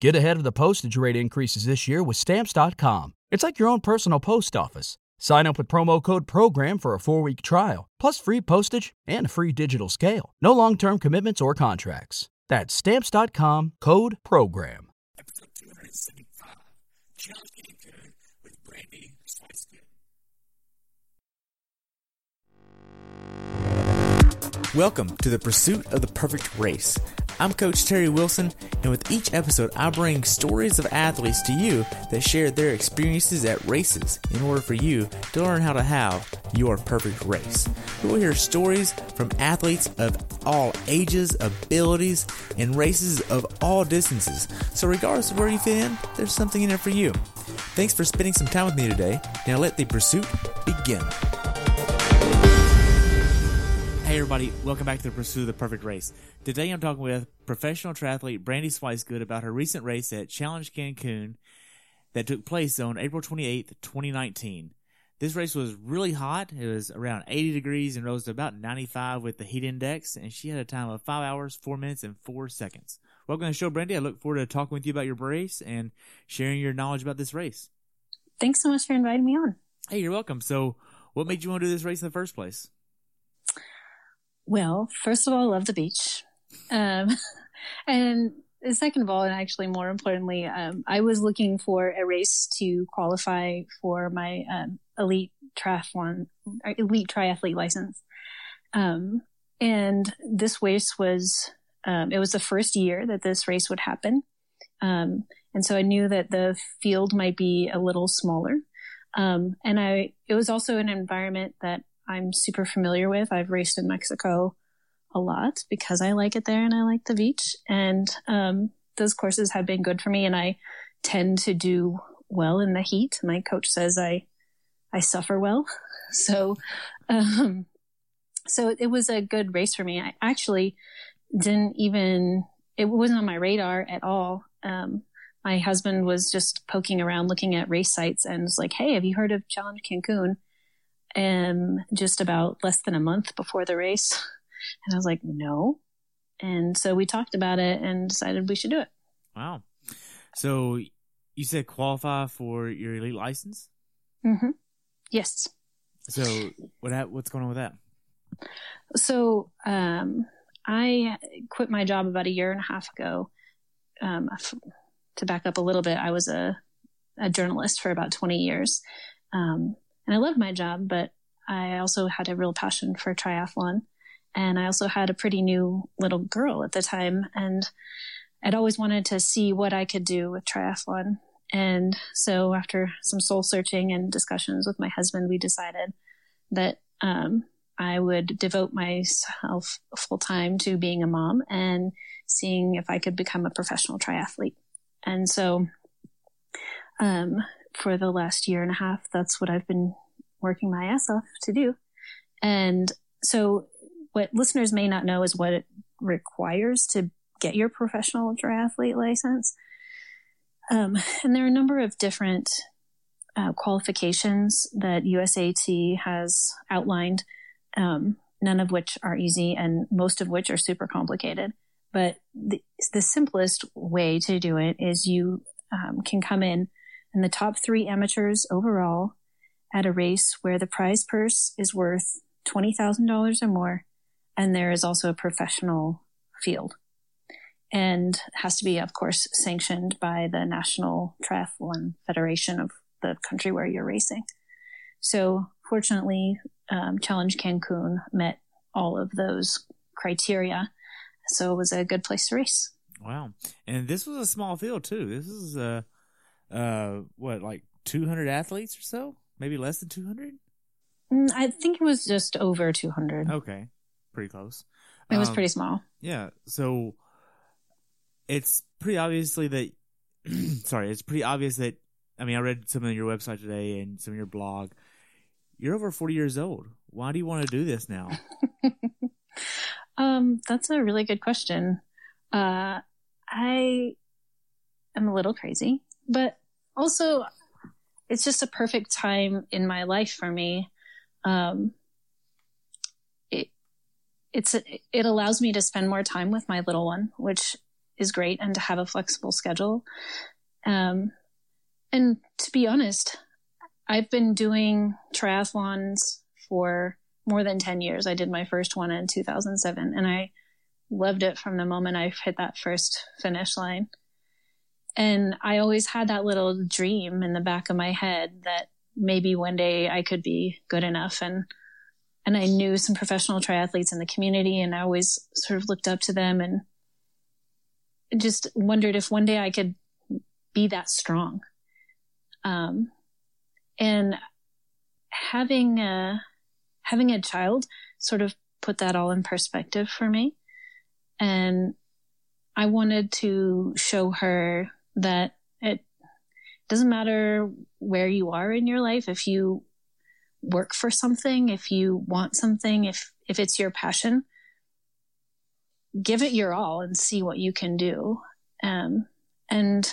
Get ahead of the postage rate increases this year with Stamps.com. It's like your own personal post office. Sign up with promo code PROGRAM for a four week trial, plus free postage and a free digital scale. No long term commitments or contracts. That's Stamps.com code PROGRAM. episode 275, Challenge Getting Good with Brandy. Welcome to the pursuit of the perfect race. I'm Coach Terry Wilson, and with each episode, I bring stories of athletes to you that share their experiences at races in order for you to learn how to have your perfect race. We will hear stories from athletes of all ages, abilities, and races of all distances. So, regardless of where you fit in, there's something in it for you. Thanks for spending some time with me today. Now, let the pursuit begin. Hey everybody, welcome back to the Pursuit of the Perfect Race. Today I'm talking with professional triathlete Brandy Swicegood about her recent race at Challenge Cancun that took place on April 28th, 2019. This race was really hot. It was around 80 degrees and rose to about 95 with the heat index, and she had a time of 5 hours, 4 minutes, and 4 seconds. Welcome to the show, Brandy. I look forward to talking with you about your race and sharing your knowledge about this race. Thanks so much for inviting me on. Hey, you're welcome. So, what made you want to do this race in the first place? Well, first of all, I love the beach. Um, and second of all, and actually more importantly, um, I was looking for a race to qualify for my um, elite triathlon, elite triathlete license. Um, and this race was, um, it was the first year that this race would happen. Um, and so I knew that the field might be a little smaller. and I, it was also an environment that I'm super familiar with. I've raced in Mexico a lot because I like it there and I like the beach. And um, those courses have been good for me, and I tend to do well in the heat. My coach says I I suffer well, so um, so it was a good race for me. I actually didn't even it wasn't on my radar at all. Um, my husband was just poking around looking at race sites and was like, "Hey, have you heard of Challenge Cancun?" Um, just about less than a month before the race. And I was like, no. And so we talked about it and decided we should do it. Wow. So you said qualify for your elite license? Mm-hmm. Yes. So what what's going on with that? So um, I quit my job about a year and a half ago. Um, to back up a little bit, I was a, a journalist for about 20 years. Um, and I loved my job, but I also had a real passion for triathlon. And I also had a pretty new little girl at the time. And I'd always wanted to see what I could do with triathlon. And so after some soul searching and discussions with my husband, we decided that um, I would devote myself full time to being a mom and seeing if I could become a professional triathlete. And so um, for the last year and a half, that's what I've been working my ass off to do. And so what listeners may not know is what it requires to get your professional triathlete license. Um, and there are a number of different uh, qualifications that USAT has outlined, um, none of which are easy and most of which are super complicated. But the, the simplest way to do it is you um, can come in and the top three amateurs overall at a race where the prize purse is worth $20,000 or more. And there is also a professional field and has to be, of course, sanctioned by the National Triathlon Federation of the country where you're racing. So fortunately, um, Challenge Cancun met all of those criteria. So it was a good place to race. Wow. And this was a small field too. This is, uh, uh, what, like 200 athletes or so? Maybe less than 200? Mm, I think it was just over 200. Okay. Pretty close. It was um, pretty small. Yeah. So it's pretty obviously that sorry, it's pretty obvious that I mean I read some of your website today and some of your blog. You're over 40 years old. Why do you want to do this now? um, that's a really good question. Uh, I am a little crazy, but also it's just a perfect time in my life for me. Um, it, it's, it allows me to spend more time with my little one, which is great and to have a flexible schedule. Um, and to be honest, I've been doing triathlons for more than 10 years. I did my first one in 2007 and I loved it from the moment I hit that first finish line. And I always had that little dream in the back of my head that maybe one day I could be good enough. And, and I knew some professional triathletes in the community and I always sort of looked up to them and just wondered if one day I could be that strong. Um, and having a, having a child sort of put that all in perspective for me. And I wanted to show her that it doesn't matter where you are in your life. If you work for something, if you want something, if, if it's your passion, give it your all and see what you can do. Um, and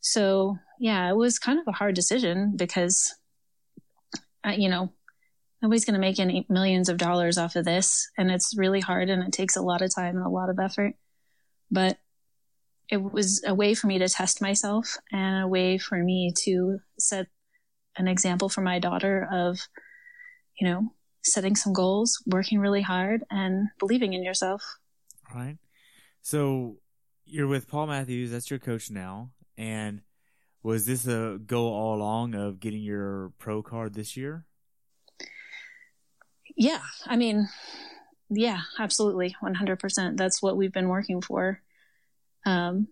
so, yeah, it was kind of a hard decision because, uh, you know, nobody's going to make any millions of dollars off of this. And it's really hard and it takes a lot of time and a lot of effort. But it was a way for me to test myself and a way for me to set an example for my daughter of, you know, setting some goals, working really hard, and believing in yourself. All right. So you're with Paul Matthews. That's your coach now. And was this a goal all along of getting your pro card this year? Yeah. I mean, yeah, absolutely. 100%. That's what we've been working for. Um,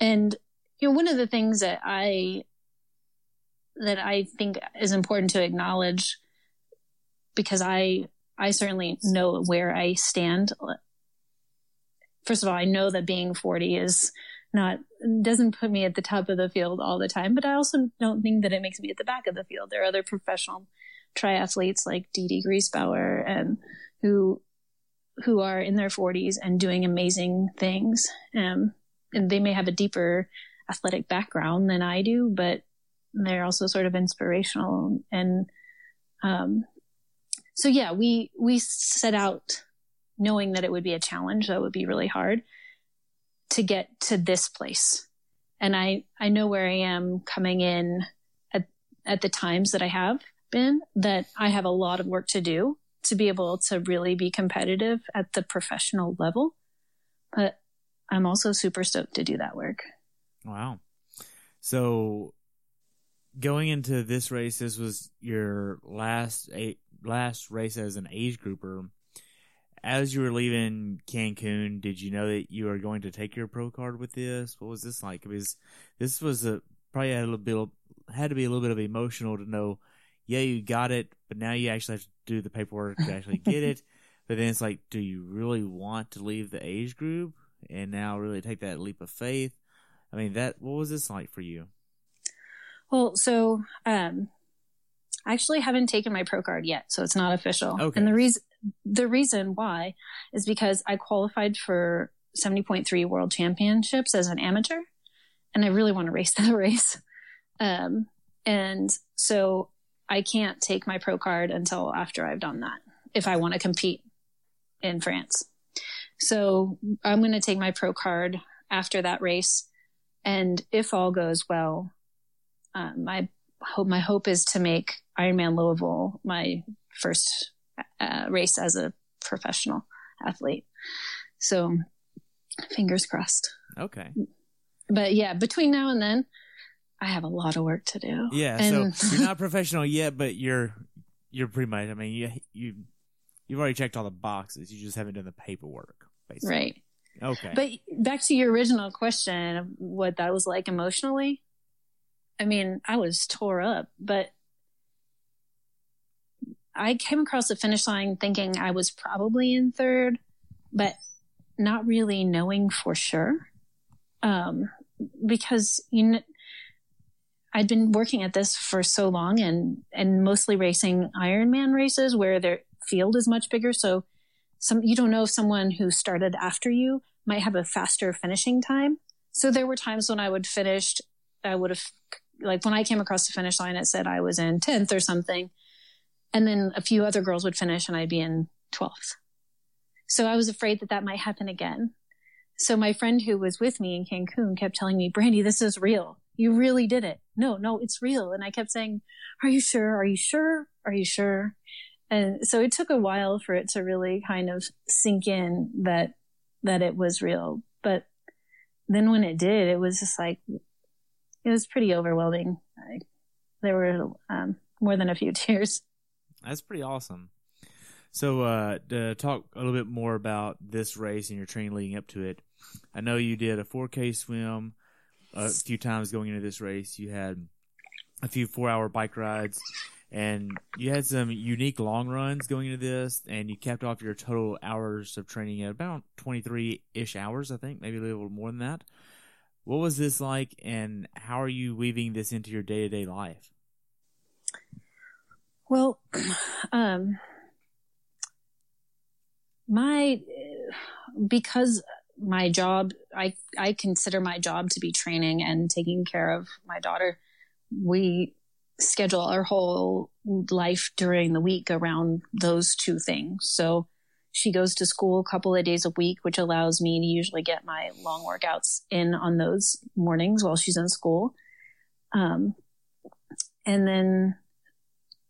and you know, one of the things that I that I think is important to acknowledge because I I certainly know where I stand. First of all, I know that being 40 is not doesn't put me at the top of the field all the time, but I also don't think that it makes me at the back of the field. There are other professional triathletes like Dee Dee Griesbauer and who who are in their 40s and doing amazing things. Um, and they may have a deeper athletic background than I do, but they're also sort of inspirational. And um, so, yeah, we we set out knowing that it would be a challenge, that would be really hard to get to this place. And I I know where I am coming in at at the times that I have been that I have a lot of work to do to be able to really be competitive at the professional level. But I'm also super stoked to do that work. Wow. So going into this race, this was your last a, last race as an age grouper. As you were leaving Cancun, did you know that you were going to take your pro card with this? What was this like? Because this was a probably had a little bit had to be a little bit of emotional to know yeah, you got it, but now you actually have to do the paperwork to actually get it. But then it's like, do you really want to leave the age group and now really take that leap of faith? I mean, that what was this like for you? Well, so um, I actually haven't taken my pro card yet, so it's not official. Okay. And the reason the reason why is because I qualified for 70.3 World Championships as an amateur, and I really want to race that race. Um, and so I can't take my pro card until after I've done that if I want to compete in France. So I'm going to take my pro card after that race. And if all goes well, um, my hope, my hope is to make Ironman Louisville my first uh, race as a professional athlete. So fingers crossed. Okay. But yeah, between now and then, I have a lot of work to do. Yeah, And- so you're not professional yet, but you're you're pretty much. I mean, you you you've already checked all the boxes. You just haven't done the paperwork, basically. right. Okay. But back to your original question of what that was like emotionally. I mean, I was tore up, but I came across the finish line thinking I was probably in third, but not really knowing for sure. Um, because you know, I'd been working at this for so long and and mostly racing Ironman races where their field is much bigger. So some you don't know if someone who started after you might have a faster finishing time. So there were times when I would finish, I would have like when I came across the finish line, it said I was in tenth or something, and then a few other girls would finish and I'd be in twelfth. So I was afraid that that might happen again. So my friend who was with me in Cancun kept telling me, Brandy, this is real. You really did it. No, no, it's real. And I kept saying, are you sure? Are you sure? Are you sure? And so it took a while for it to really kind of sink in that, that it was real. But then when it did, it was just like, it was pretty overwhelming. I, there were um, more than a few tears. That's pretty awesome. So, uh, to talk a little bit more about this race and your training leading up to it, I know you did a 4K swim a few times going into this race. You had a few four hour bike rides and you had some unique long runs going into this and you kept off your total hours of training at about 23 ish hours, I think, maybe a little more than that. What was this like and how are you weaving this into your day to day life? Well, um, my because my job i i consider my job to be training and taking care of my daughter. We schedule our whole life during the week around those two things. So she goes to school a couple of days a week which allows me to usually get my long workouts in on those mornings while she's in school. Um, and then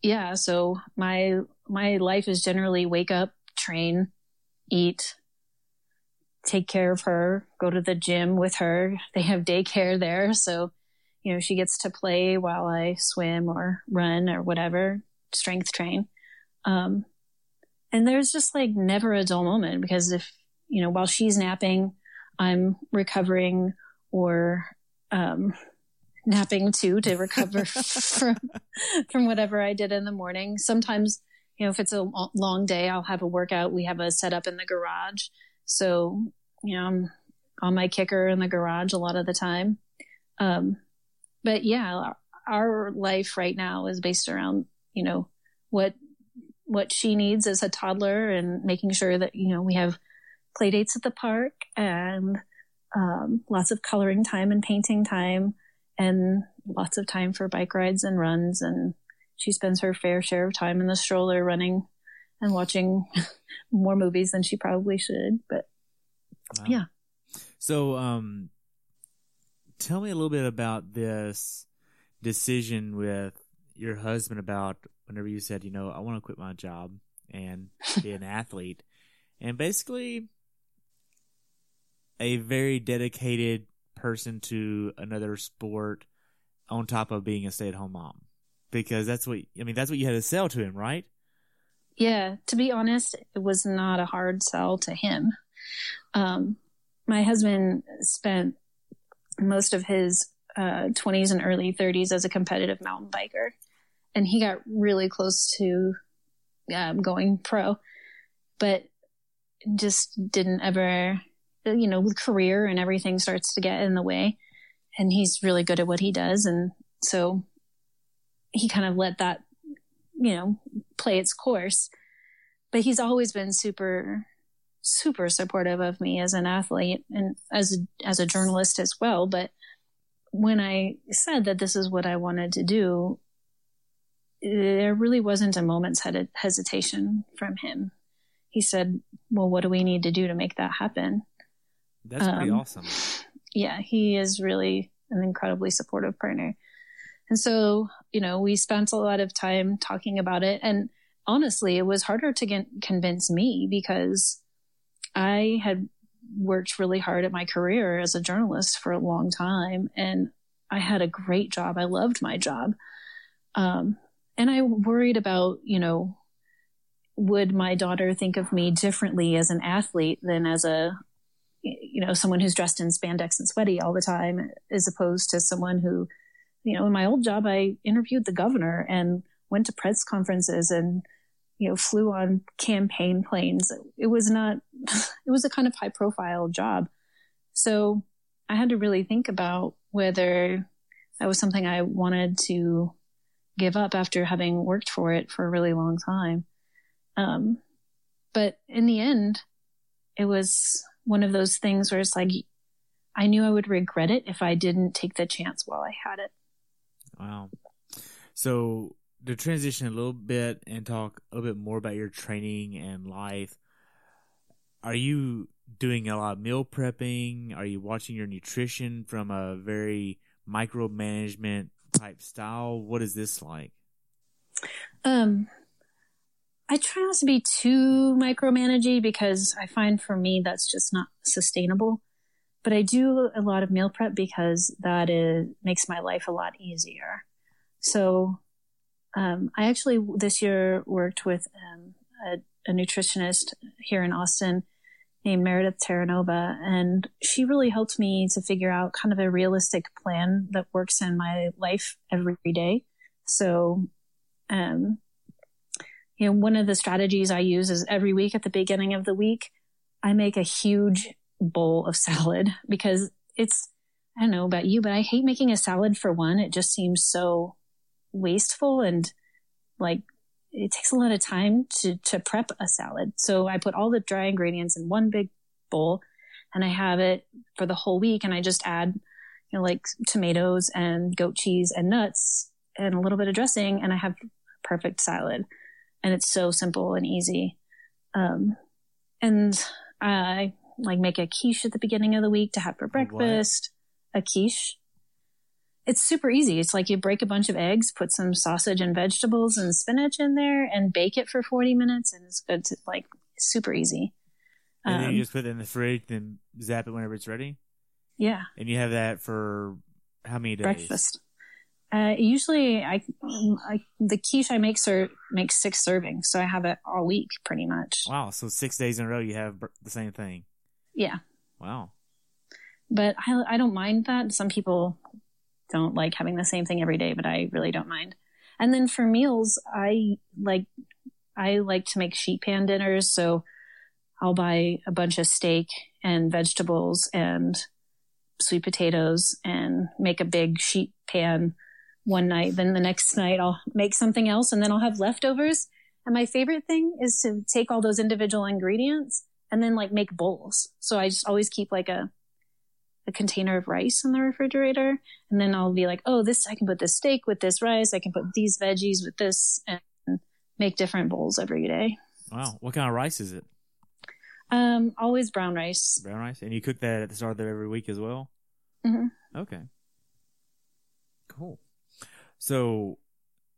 yeah so my my life is generally wake up train eat, take care of her, go to the gym with her. They have daycare there. So, you know, she gets to play while I swim or run or whatever, strength train. Um, and there's just like never a dull moment because if, you know, while she's napping, I'm recovering or, um, napping too to recover from, from whatever I did in the morning. Sometimes you know, if it's a long day, I'll have a workout. We have a setup in the garage. So, you know, I'm on my kicker in the garage a lot of the time. Um, but yeah, our life right now is based around, you know, what, what she needs as a toddler and making sure that, you know, we have play dates at the park and, um, lots of coloring time and painting time and lots of time for bike rides and runs and, she spends her fair share of time in the stroller running and watching more movies than she probably should. But wow. yeah. So, um, tell me a little bit about this decision with your husband about whenever you said, you know, I want to quit my job and be an athlete and basically a very dedicated person to another sport on top of being a stay at home mom because that's what I mean. That's what you had to sell to him, right? Yeah. To be honest, it was not a hard sell to him. Um, my husband spent most of his uh, 20s and early 30s as a competitive mountain biker, and he got really close to um, going pro, but just didn't ever, you know, with career and everything starts to get in the way. And he's really good at what he does, and so he kind of let that, you know, play its course. But he's always been super, super supportive of me as an athlete and as a, as a journalist as well. But when I said that this is what I wanted to do, there really wasn't a moment's hesitation from him. He said, "Well, what do we need to do to make that happen?" That's pretty um, awesome. Yeah, he is really an incredibly supportive partner. And so, you know, we spent a lot of time talking about it. And honestly, it was harder to get, convince me because I had worked really hard at my career as a journalist for a long time and I had a great job. I loved my job. Um, and I worried about, you know, would my daughter think of me differently as an athlete than as a, you know, someone who's dressed in spandex and sweaty all the time, as opposed to someone who you know, in my old job, I interviewed the governor and went to press conferences and, you know, flew on campaign planes. It was not, it was a kind of high profile job. So I had to really think about whether that was something I wanted to give up after having worked for it for a really long time. Um, but in the end, it was one of those things where it's like, I knew I would regret it if I didn't take the chance while I had it. Wow. So to transition a little bit and talk a little bit more about your training and life, are you doing a lot of meal prepping? Are you watching your nutrition from a very micromanagement type style? What is this like? Um, I try not to be too micromanaging because I find for me that's just not sustainable. But I do a lot of meal prep because that is makes my life a lot easier. So um, I actually this year worked with um, a, a, nutritionist here in Austin named Meredith Terranova, and she really helped me to figure out kind of a realistic plan that works in my life every day. So, um, you know, one of the strategies I use is every week at the beginning of the week, I make a huge bowl of salad because it's, I don't know about you, but I hate making a salad for one. It just seems so wasteful and like it takes a lot of time to, to prep a salad. So I put all the dry ingredients in one big bowl and I have it for the whole week. And I just add, you know, like tomatoes and goat cheese and nuts and a little bit of dressing and I have perfect salad. And it's so simple and easy. Um, and I like make a quiche at the beginning of the week to have for breakfast. What? A quiche it's super easy. It's like you break a bunch of eggs, put some sausage and vegetables and spinach in there and bake it for 40 minutes. And it's good to like super easy. And um, then you um, just put it in the fridge and zap it whenever it's ready. Yeah. And you have that for how many days? Breakfast. Uh, usually I, I, the quiche I make ser- makes six servings. So I have it all week pretty much. Wow. So six days in a row, you have the same thing. Yeah. Wow. But I, I don't mind that. Some people don't like having the same thing every day, but I really don't mind. And then for meals, I like I like to make sheet pan dinners, so I'll buy a bunch of steak and vegetables and sweet potatoes and make a big sheet pan one night. Then the next night I'll make something else and then I'll have leftovers. And my favorite thing is to take all those individual ingredients and then like make bowls. So I just always keep like a a container of rice in the refrigerator. And then I'll be like, oh, this, I can put this steak with this rice. I can put these veggies with this and make different bowls every day. Wow. What kind of rice is it? Um, always brown rice. Brown rice. And you cook that at the start of every week as well? Mm-hmm. Okay. Cool. So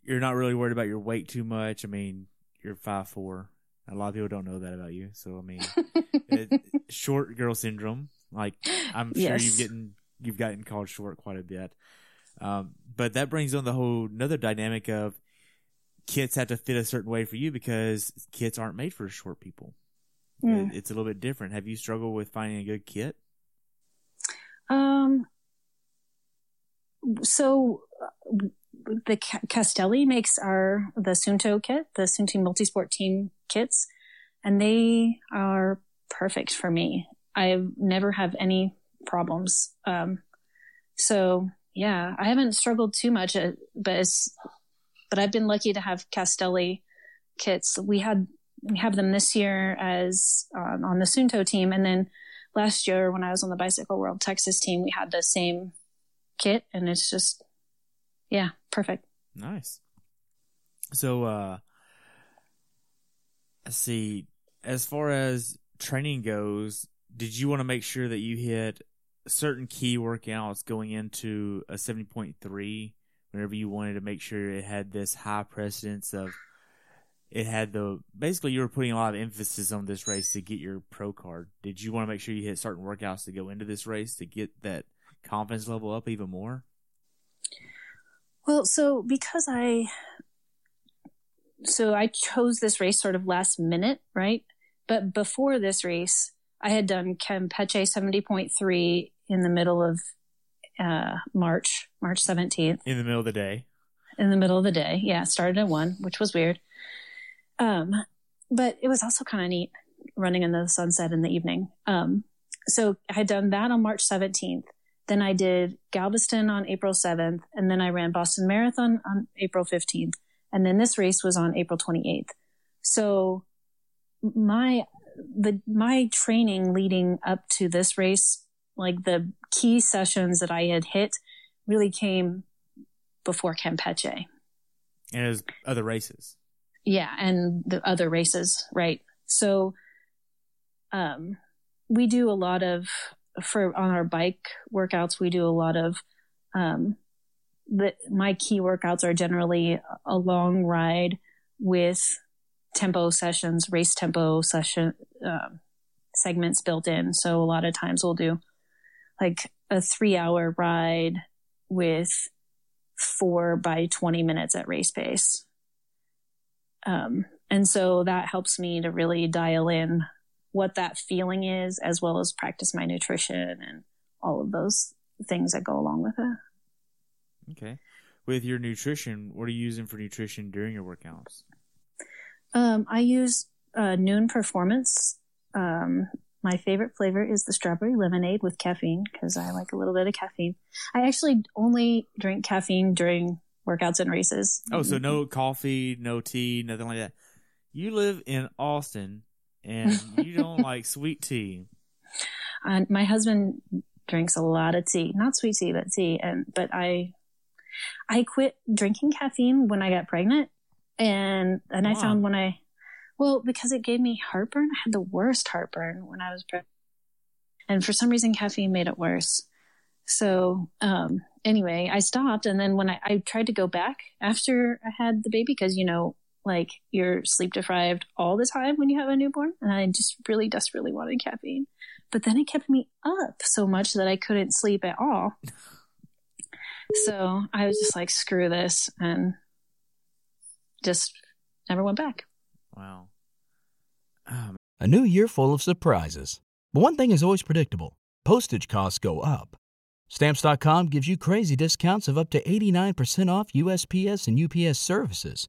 you're not really worried about your weight too much. I mean, you're five four. A lot of people don't know that about you. So I mean, it, short girl syndrome. Like I'm sure yes. you've gotten you've gotten called short quite a bit. Um, but that brings on the whole another dynamic of kits have to fit a certain way for you because kits aren't made for short people. Mm. It, it's a little bit different. Have you struggled with finding a good kit? Um. So the Castelli makes our the Suunto kit, the Suunto Multisport Team kits, and they are perfect for me. I never have any problems. Um, so yeah, I haven't struggled too much, uh, but but I've been lucky to have Castelli kits. We had, we have them this year as um, on the Suunto team. And then last year when I was on the Bicycle World Texas team, we had the same kit and it's just, yeah, perfect. Nice. So, uh, see, as far as training goes, did you want to make sure that you hit certain key workouts going into a 70.3 whenever you wanted to make sure it had this high precedence of it had the basically you were putting a lot of emphasis on this race to get your pro card. Did you want to make sure you hit certain workouts to go into this race to get that confidence level up even more? Well, so because I so I chose this race sort of last minute, right? But before this race, I had done Campeche 70.3 in the middle of uh, March, March 17th. In the middle of the day. In the middle of the day. Yeah. Started at one, which was weird. Um, but it was also kind of neat running in the sunset in the evening. Um, so I had done that on March 17th. Then I did Galveston on April 7th, and then I ran Boston Marathon on April 15th. And then this race was on April 28th. So my, the, my training leading up to this race, like the key sessions that I had hit really came before Campeche. And it was other races. Yeah. And the other races, right? So, um, we do a lot of for on our bike workouts, we do a lot of, um, the, my key workouts are generally a long ride with tempo sessions, race tempo session, um, segments built in. So a lot of times we'll do like a three hour ride with four by 20 minutes at race pace. Um, and so that helps me to really dial in what that feeling is, as well as practice my nutrition and all of those things that go along with it. Okay. With your nutrition, what are you using for nutrition during your workouts? Um, I use uh, Nuun Performance. Um, my favorite flavor is the strawberry lemonade with caffeine because I like a little bit of caffeine. I actually only drink caffeine during workouts and races. Oh, so no coffee, no tea, nothing like that. You live in Austin and you don't like sweet tea. And my husband drinks a lot of tea, not sweet tea, but tea. And but I, I quit drinking caffeine when I got pregnant, and and I found when I, well, because it gave me heartburn. I had the worst heartburn when I was pregnant, and for some reason, caffeine made it worse. So um, anyway, I stopped, and then when I, I tried to go back after I had the baby, because you know like you're sleep deprived all the time when you have a newborn. And I just really desperately wanted caffeine. But then it kept me up so much that I couldn't sleep at all. So I was just like, screw this and just never went back. Wow. Oh, a new year full of surprises. But one thing is always predictable postage costs go up. Stamps.com gives you crazy discounts of up to 89% off USPS and UPS services.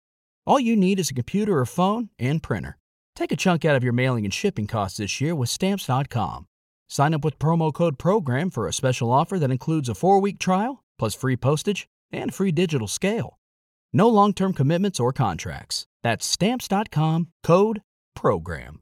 All you need is a computer or phone and printer. Take a chunk out of your mailing and shipping costs this year with Stamps.com. Sign up with promo code PROGRAM for a special offer that includes a four week trial, plus free postage and free digital scale. No long term commitments or contracts. That's Stamps.com code PROGRAM.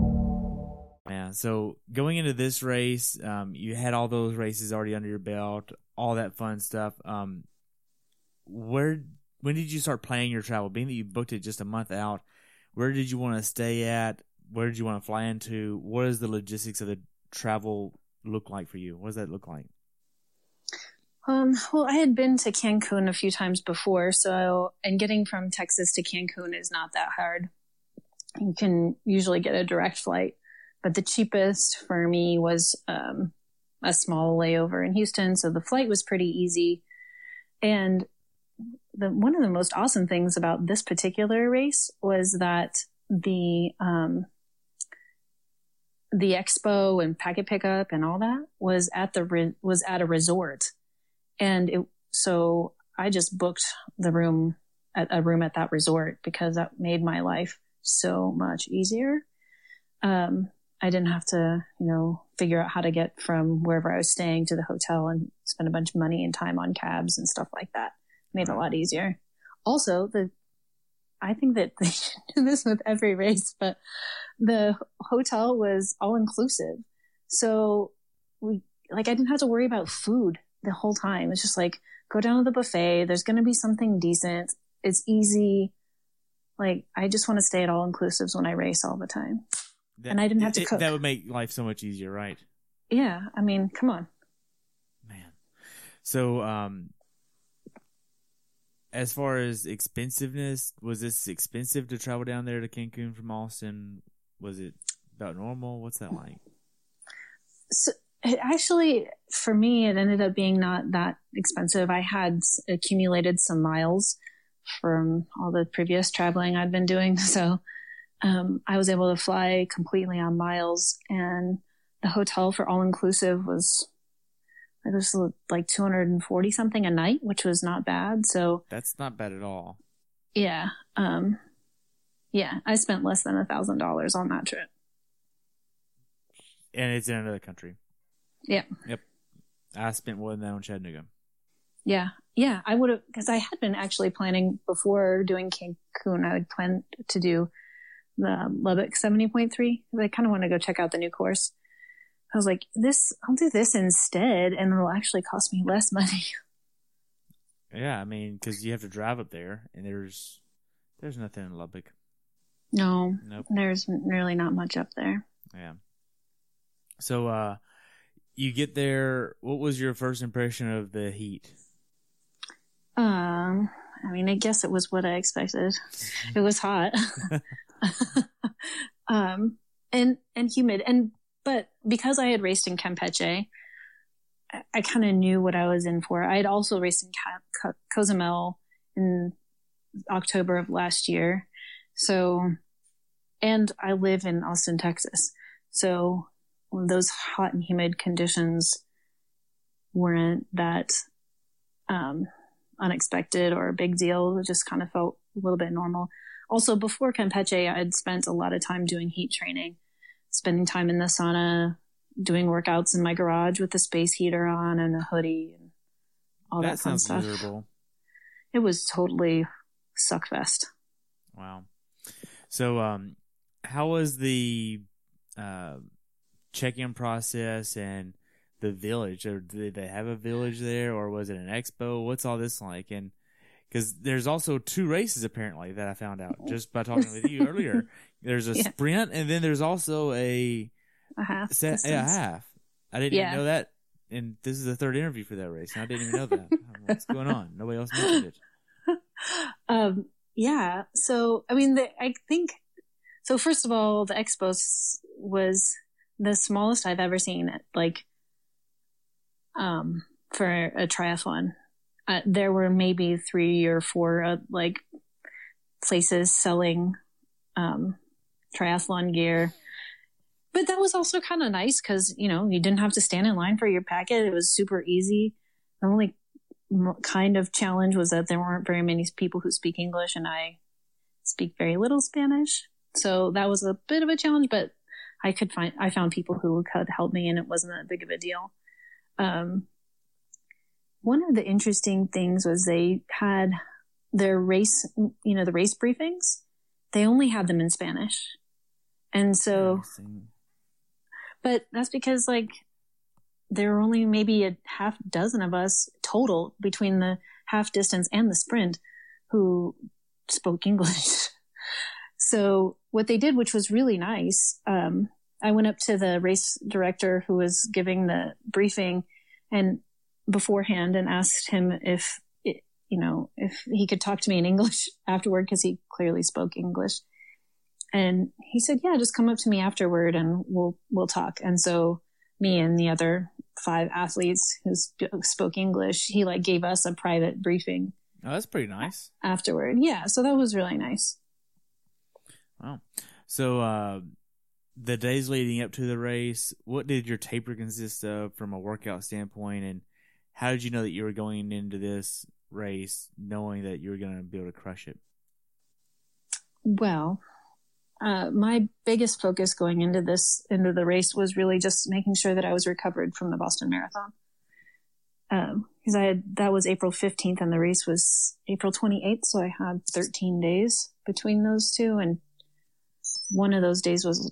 So going into this race, um, you had all those races already under your belt, all that fun stuff. Um, where when did you start planning your travel? Being that you booked it just a month out, where did you want to stay at? Where did you want to fly into? What does the logistics of the travel look like for you? What does that look like? Um, well, I had been to Cancun a few times before, so and getting from Texas to Cancun is not that hard. You can usually get a direct flight but the cheapest for me was um, a small layover in Houston. So the flight was pretty easy. And the, one of the most awesome things about this particular race was that the, um, the expo and packet pickup and all that was at the, re- was at a resort. And it, so I just booked the room at a room at that resort because that made my life so much easier. Um, I didn't have to, you know, figure out how to get from wherever I was staying to the hotel and spend a bunch of money and time on cabs and stuff like that. Made it a lot easier. Also, the I think that they should do this with every race, but the hotel was all inclusive. So we like I didn't have to worry about food the whole time. It's just like, go down to the buffet. There's going to be something decent. It's easy. Like, I just want to stay at all inclusives when I race all the time. That, And I didn't have to it- cook. That would make life so much easier, right? Yeah. I mean, come on. Man. So, um, as far as expensiveness, was this expensive to travel down there to Cancun from Austin? Was it about normal? What's that like? So it actually, for me, it ended up being not that expensive. I had accumulated some miles from all the previous traveling I'd been doing. So, um, I was able to fly completely on miles and the hotel for all inclusive was, it was like 240 something a night, which was not bad. So That's not bad at all. yeah, um, yeah, I spent less than a thousand dollars on that trip. And it's in another country. Yeah. Yep. I spent more than that on Chattanooga. Yeah. Yeah. I would have, because I had been actually planning before doing Cancun, I would plan to do the Lubbock 70.3 because I kind of want to go check out the new course. I was like, this, I'll do this instead and it'll actually cost me less money. Yeah, I mean, because you have to drive up there, and there's there's nothing in Lubbock. no, Nope. there's really not much up there. Yeah. So, uh, you get there. What was your first impression of the heat? Um, I mean, I guess it was what I expected. It was hot. um, and, and humid. And, but because I had raced in Campeche, I, I kind of knew what I was in for. I had also raced in Ca- Co- Cozumel in October of last year. So, and I live in Austin, Texas. So those hot and humid conditions weren't that, um, unexpected or a big deal. It just kind of felt a little bit normal. Also, before Campeche, I had spent a lot of time doing heat training, spending time in the sauna, doing workouts in my garage with the space heater on and a hoodie and all that, that fun sounds stuff. miserable. It was totally suckfest. Wow. So, um, how was the uh, check-in process and the village? Or did they have a village there, or was it an expo? What's all this like? And because there's also two races apparently that I found out just by talking with you earlier. There's a Yeah. sprint, and then there's also a A half. set, yeah, half. I didn't Yeah. even know that. And this is the third interview for that race, and I didn't even know that. What's going on? Nobody else mentioned it. um, yeah. So, I mean, the, I think, so first of all, the Expos was the smallest I've ever seen it, like, um, for a triathlon. Uh, there were maybe three or four, uh, like, places selling, um, triathlon gear. But that was also kind of nice because, you know, you didn't have to stand in line for your packet. It was super easy. The only kind of challenge was that there weren't very many people who speak English and I speak very little Spanish. So that was a bit of a challenge, but I could find, I found people who could help me and it wasn't that big of a deal. Um, one of the interesting things was they had their race, you know, the race briefings. They only had them in Spanish. And so, but that's because like there were only maybe a half dozen of us total between the half distance and the sprint who spoke English. so what they did, which was really nice, um, I went up to the race director who was giving the briefing and beforehand and asked him if it, you know, if he could talk to me in English afterward because he clearly spoke English. And he said, yeah, just come up to me afterward and we'll, we'll talk. And so me and the other five athletes who sp- spoke English, he like gave us a private briefing Oh, that's pretty nice. afterward. Yeah. So that was really nice. Wow. So, uh, the days leading up to the race, what did your taper consist of from a workout standpoint? And how did you know that you were going into this race knowing that you were going to be able to crush it? Well, uh, my biggest focus going into this, into the race was really just making sure that I was recovered from the Boston Marathon. Um, cause I had, that was April 15th and the race was April 28th. So I had 13 days between those two. And one of those days was,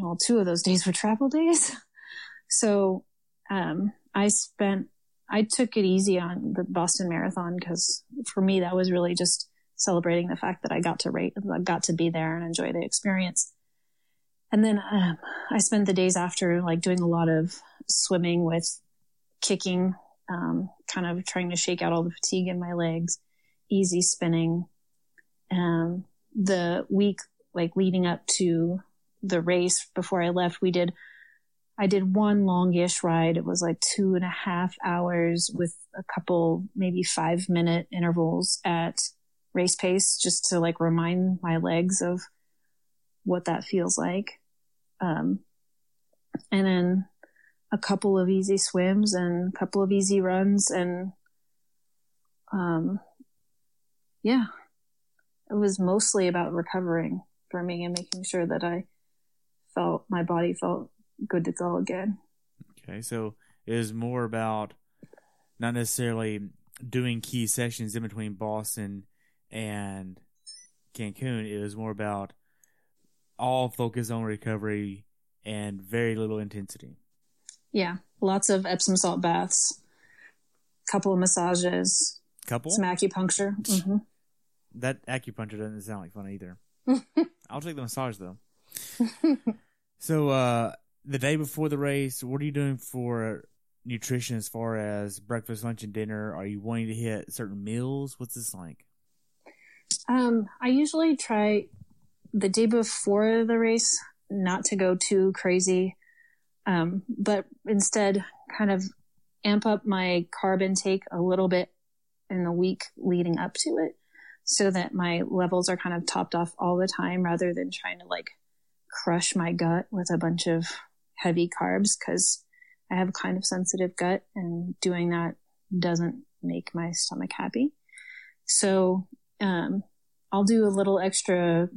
well, two of those days were travel days. So, um, I spent I took it easy on the Boston Marathon because for me that was really just celebrating the fact that I got to rate, got to be there and enjoy the experience. And then um, I spent the days after like doing a lot of swimming with kicking, um, kind of trying to shake out all the fatigue in my legs, easy spinning. Um, the week like leading up to the race before I left, we did I did one longish ride. It was like two and a half hours with a couple, maybe five minute intervals at race pace just to like remind my legs of what that feels like. Um, and then a couple of easy swims and a couple of easy runs and, um, yeah, it was mostly about recovering for me and making sure that I felt my body felt good to go again. Okay, so it was more about not necessarily doing key sessions in between Boston and Cancun. It was more about all focus on recovery and very little intensity. Yeah, lots of Epsom salt baths, couple of massages, couple some acupuncture. Mm-hmm. That acupuncture doesn't sound like fun either. I'll take the massage though. so, uh, the day before the race, what are you doing for nutrition as far as breakfast, lunch, and dinner? Are you wanting to hit certain meals? What's this like? Um, I usually try the day before the race not to go too crazy, um, but instead kind of amp up my carb intake a little bit in the week leading up to it so that my levels are kind of topped off all the time rather than trying to like crush my gut with a bunch of heavy carbs because I have a kind of sensitive gut and doing that doesn't make my stomach happy. So, um, I'll do a little extra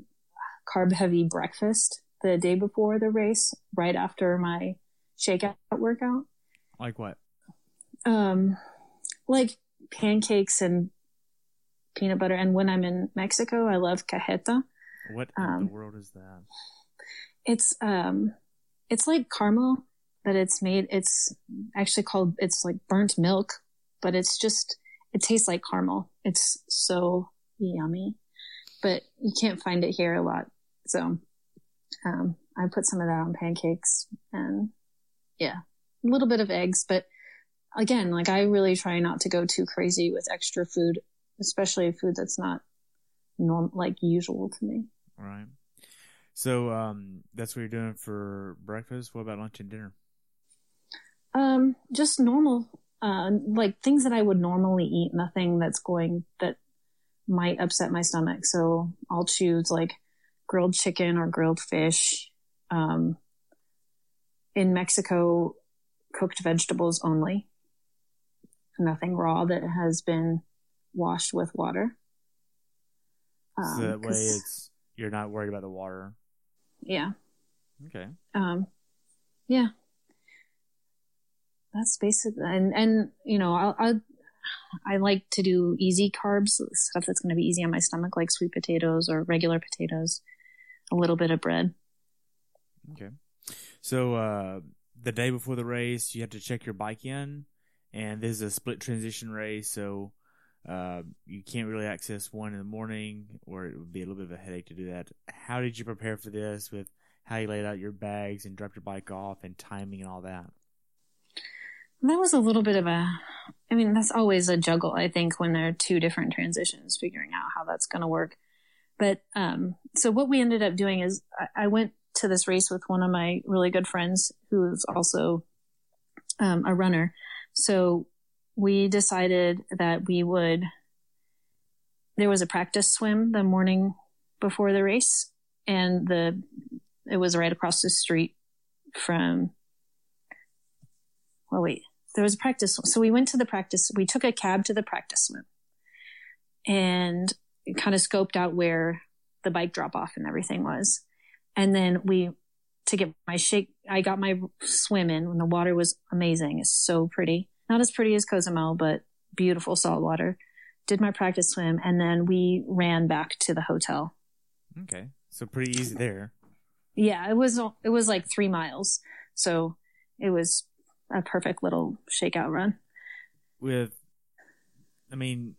carb heavy breakfast the day before the race, right after my shakeout workout. Like what? Um, like pancakes and peanut butter. And when I'm in Mexico, I love cajeta. What in um, the world is that? It's um, it's like caramel, but it's made. It's actually called. It's like burnt milk, but it's just. It tastes like caramel. It's so yummy, but you can't find it here a lot. So, um, I put some of that on pancakes and yeah, a little bit of eggs, but again, like I really try not to go too crazy with extra food, especially food that's not norm like usual to me. Right. So um, that's what you're doing for breakfast. What about lunch and dinner? Um, just normal, uh, like things that I would normally eat. Nothing that's going that might upset my stomach. So I'll choose like grilled chicken or grilled fish. Um, in Mexico, cooked vegetables only. Nothing raw that has been washed with water. Um, so that way it's you're not worried about the water. Yeah. Okay. Um, yeah. That's basically, and, and, you know, I, I, I like to do easy carbs, stuff that's going to be easy on my stomach, like sweet potatoes or regular potatoes, a little bit of bread. Okay. So, uh, the day before the race, you have to check your bike in, and this is a split transition race, so uh, you can't really access one in the morning, or it would be a little bit of a headache to do that. How did you prepare for this with how you laid out your bags and dropped your bike off and timing and all that? That was a little bit of a, I mean, that's always a juggle, I think, when there are two different transitions, figuring out how that's going to work. But, um, so what we ended up doing is I, I went to this race with one of my really good friends who's also, um, a runner. So we decided that we would, there was a practice swim the morning before the race and the, it was right across the street from, well, wait, there was a practice. So we went to the practice, we took a cab to the practice swim and kind of scoped out where the bike drop off and everything was. And then we, to get my shake, I got my swim in when the water was amazing. It's so pretty not as pretty as Cozumel, but beautiful saltwater. Did my practice swim, and then we ran back to the hotel. Okay, so pretty easy there. Yeah, it was. It was like three miles, so it was a perfect little shakeout run. with, I mean,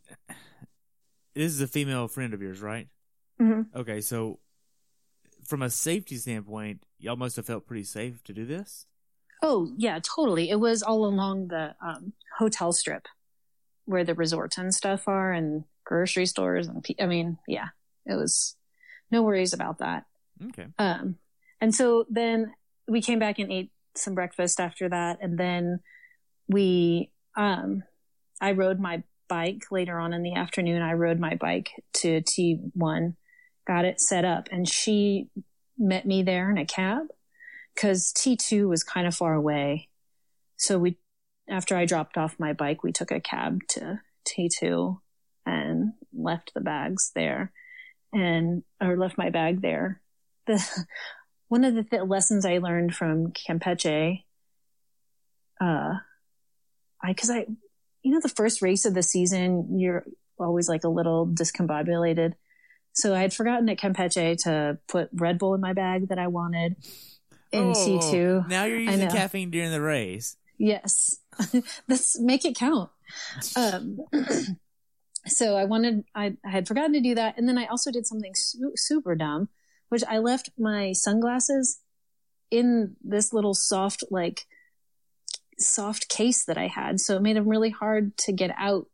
this is a female friend of yours, right? Mm-hmm. Okay, so from a safety standpoint, y'all must have felt pretty safe to do this. Oh yeah, totally. It was all along the um, hotel strip where the resorts and stuff are, and grocery stores, and I mean, yeah, it was no worries about that. Okay. Um, and so then we came back and ate some breakfast after that, and then we, um, I rode my bike later on in the afternoon. I rode my bike to T1, got it set up, and she met me there in a cab because T2 was kind of far away. So we, after I dropped off my bike, we took a cab to T2 and left the bags there and, or left my bag there. The, one of the th- lessons I learned from Campeche, uh, I, cause I, you know, the first race of the season, you're always like a little discombobulated. So I had forgotten at Campeche to put Red Bull in my bag that I wanted in Oh, C2. Now you're using caffeine during the race. Yes. Let's make it count. Um, so I wanted, I, I had forgotten to do that. And then I also did something su- super dumb, which I left my sunglasses in this little soft, like soft case that I had. So it made them really hard to get out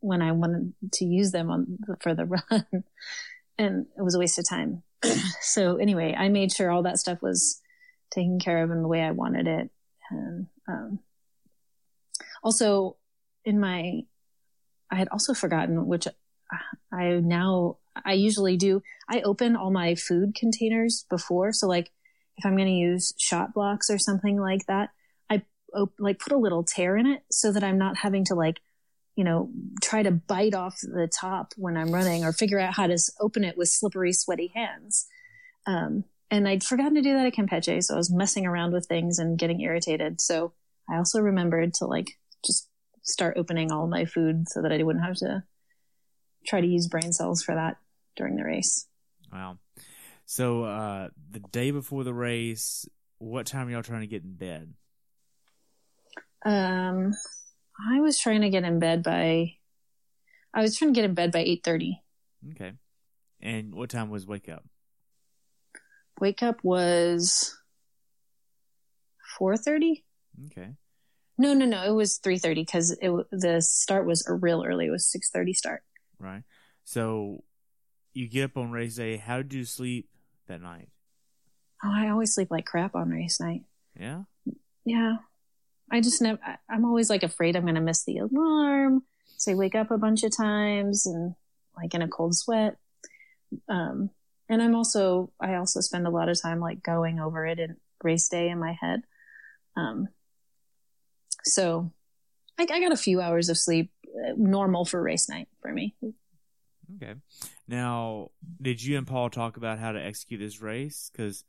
when I wanted to use them on the, for the run. and it was a waste of time. so anyway, I made sure all that stuff was taken care of in the way I wanted it. And, um, also in my, I had also forgotten, which I now, I usually do. I open all my food containers before. So like if I'm going to use Shot Bloks or something like that, I op- like put a little tear in it so that I'm not having to like, you know, try to bite off the top when I'm running or figure out how to open it with slippery, sweaty hands. Um, and I'd forgotten to do that at Campeche. So I was messing around with things and getting irritated. So I also remembered to like just start opening all my food so that I wouldn't have to try to use brain cells for that during the race. Wow. So uh the day before the race, what time are y'all trying to get in bed? Um, I was trying to get in bed by, I was trying to get in bed by 8.30. Okay. And what time was wake up? Wake up was 4.30? Okay. No, no, no. It was 3.30 because it, the start was a real early. It was 6.30 start. Right. So you get up on race day. How did you sleep that night? Oh, I always sleep like crap on race night. Yeah. Yeah. I just never, I'm always like afraid I'm going to miss the alarm. So I wake up a bunch of times and like in a cold sweat. Um, and I'm also, I also spend a lot of time like going over it in race day in my head. Um, so I, I got a few hours of sleep, uh, normal for race night for me. Okay. Now, did you and Paul talk about how to execute this race? Because,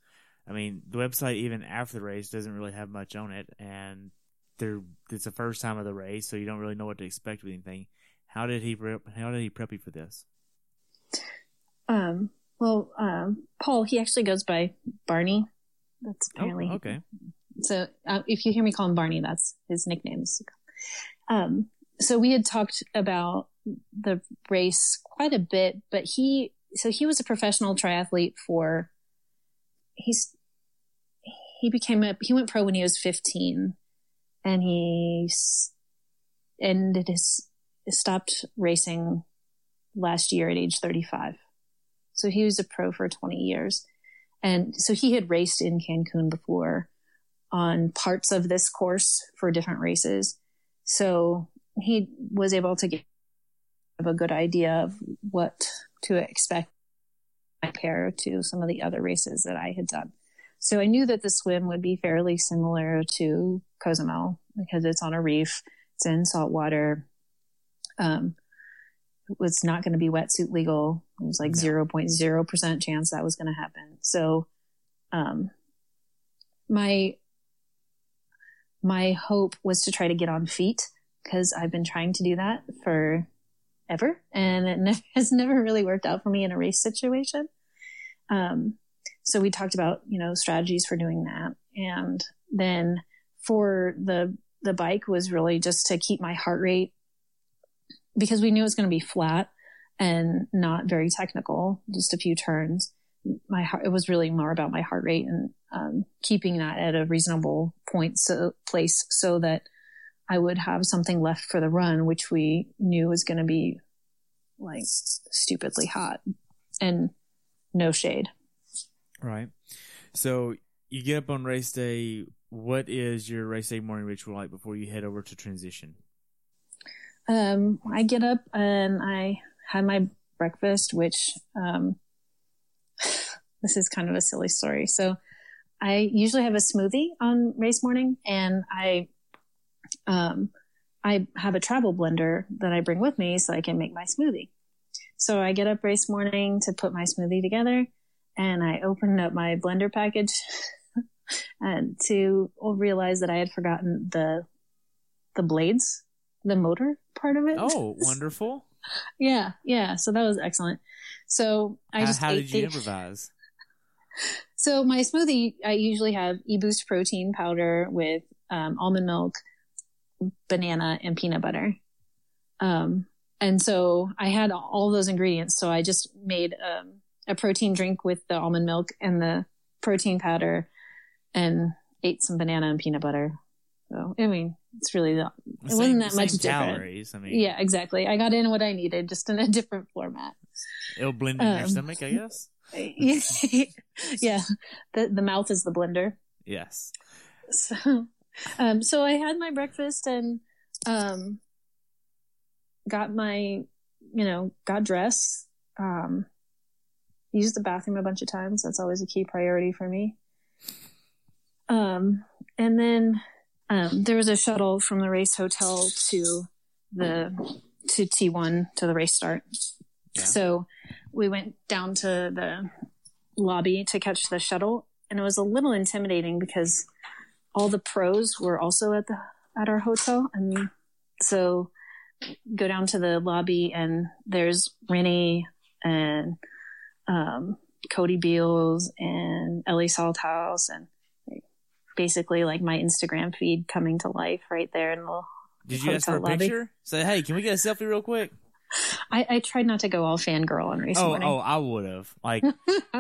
I mean, the website even after the race doesn't really have much on it, and there it's the first time of the race, so you don't really know what to expect with anything. How did he prep? How did he prep you for this? Um, well, um, Paul, he actually goes by Barney. That's Oh, apparently okay. So uh, if you hear me call him Barney, that's his nickname. Um, so we had talked about the race quite a bit, but he, so he was a professional triathlete for, he's, he became a, he went pro when he was 15 and he ended his, stopped racing last year at age 35. So he was a pro for 20 years. And so he had raced in Cancun before on parts of this course for different races. So he was able to get a good idea of what to expect compared to some of the other races that I had done. So I knew that the swim would be fairly similar to Cozumel because it's on a reef, it's in salt water. Um, was not going to be wetsuit legal. It was like 0.0% chance that was going to happen. So, um, my, my hope was to try to get on feet because I've been trying to do that for ever and it never, has never really worked out for me in a race situation. Um, so we talked about, you know, strategies for doing that. And then for the, the bike was really just to keep my heart rate because we knew it was going to be flat and not very technical, just a few turns. My heart, it was really more about my heart rate and um, keeping that at a reasonable point, so place, so that I would have something left for the run, which we knew was going to be like stupidly hot and no shade. Right. So you get up on race day. What is your race day morning ritual like before you head over to transition? Um, I get up and I have my breakfast, which, um, this is kind of a silly story. So I usually have a smoothie on race morning and I, um, I have a travel blender that I bring with me so I can make my smoothie. So I get up race morning to put my smoothie together and I open up my blender package and to realize that I had forgotten the, the blades, the motor part of it. Oh, wonderful. yeah. Yeah. So that was excellent. So I how, just, how did you the- improvise? So my smoothie, I usually have e-boost protein powder with um, almond milk, banana, and peanut butter. Um, and so I had all those ingredients. So I just made um, a protein drink with the almond milk and the protein powder, and ate some banana and peanut butter. So I mean, it's really not, it Same- wasn't that much same different. I mean, Yeah, exactly. I got in what I needed, just in a different format. it'll blend in your Um, stomach, I guess. yeah, the the mouth is the blender. Yes. So, um, so I had my breakfast and, um, got my, you know, got dressed, um, used the bathroom a bunch of times. That's always a key priority for me. Um, and then, um, there was a shuttle from the race hotel to the, to T1 to the race start. Yeah. So we went down to the lobby to catch the shuttle and it was a little intimidating because all the pros were also at the at our hotel and so go down to the lobby and there's Rennie and um, Cody Beals and Ellie Salthouse and basically like my Instagram feed coming to life right there in the Did you ask for a lobby. picture? Say, hey, can we get a selfie real quick? I, I tried not to go all fangirl on race Oh, morning. oh, I would have. Like,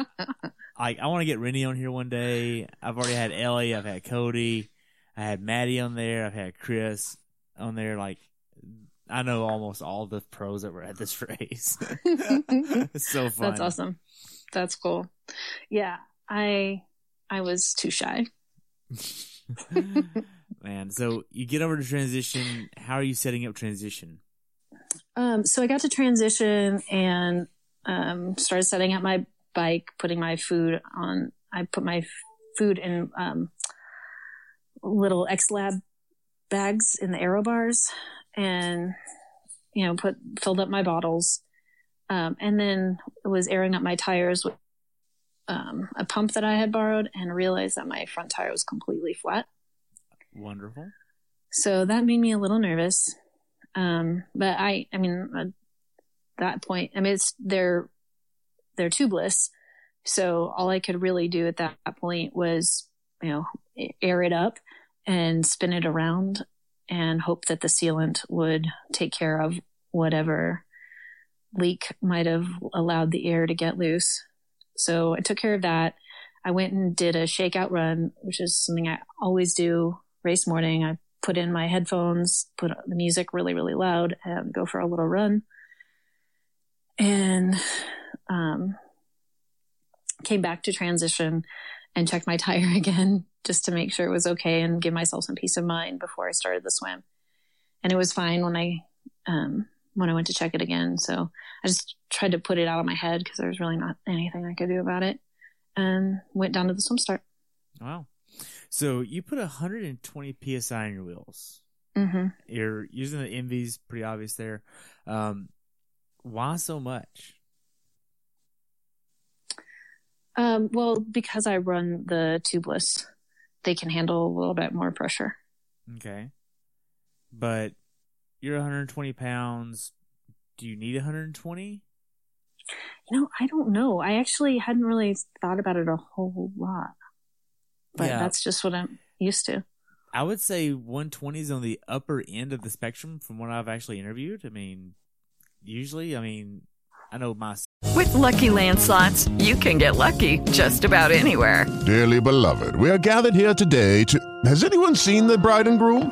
like I want to get Rennie on here one day. I've already had Ellie. I've had Cody. I had Maddie on there. I've had Chris on there. Like, I know almost all the pros that were at this race. it's so fun. That's awesome. That's cool. Yeah, I I was too shy. Man, so you get over to transition. How are you setting up transition? Um, so I got to transition and um, started setting up my bike, putting my food on. I put my food in um, little X Lab bags in the aero bars, and you know, put filled up my bottles, um, and then was airing up my tires um, a pump that I had borrowed, and realized that my front tire was completely flat. Wonderful. So that made me a little nervous. Um, but I, I mean, at that point, I mean, it's, they're, they're tubeless. So all I could really do at that point was, you know, air it up and spin it around and hope that the sealant would take care of whatever leak might have allowed the air to get loose. So I took care of that. I went and did a shakeout run, which is something I always do race morning. I put in my headphones, put the music really, really loud and go for a little run. And, um, came back to transition and checked my tire again just to make sure it was okay and give myself some peace of mind before I started the swim. And it was fine when I, um, when I went to check it again. So I just tried to put it out of my head because there was really not anything I could do about it and went down to the swim start. Wow. So you put 120 psi on your wheels. hmm You're using the ENVEs, pretty obvious there. Um, why so much? Um, well, because I run the tubeless, they can handle a little bit more pressure. Okay. But you're 120 pounds. Do you need 120? You know, I don't know. I actually hadn't really thought about it a whole lot, but Yeah. that's just what I'm used to. I would say 120 is on the upper end of the spectrum from what I've actually interviewed. I mean, usually, I mean, I know my With Lucky Land slots, you can get lucky just about anywhere. Dearly beloved, we are gathered here today to. Has anyone seen the bride and groom?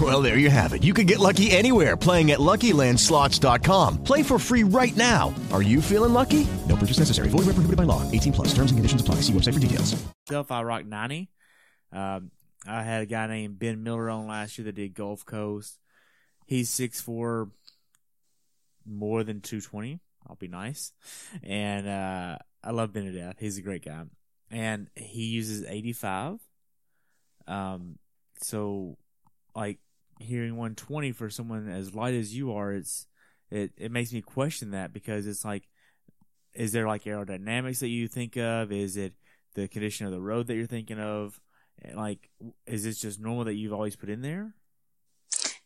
Well, there you have it. You can get lucky anywhere playing at LuckyLandSlots.com. Play for free right now. Are you feeling lucky? No purchase necessary. Void where prohibited by law. 18 plus. Terms and conditions apply. See website for details. Self, I rock 90. Um, I had a guy named Ben Miller on last year that did Gulf Coast. He's six 6'4", more than 220. I'll be nice. And uh, I love Ben to death. He's a great guy. And he uses 85. Um, so, like, hearing 120 for someone as light as you are, it's it, it makes me question that because it's like, is there like aerodynamics that you think of? Is it the condition of the road that you're thinking of? Like, is this just normal that you've always put in there?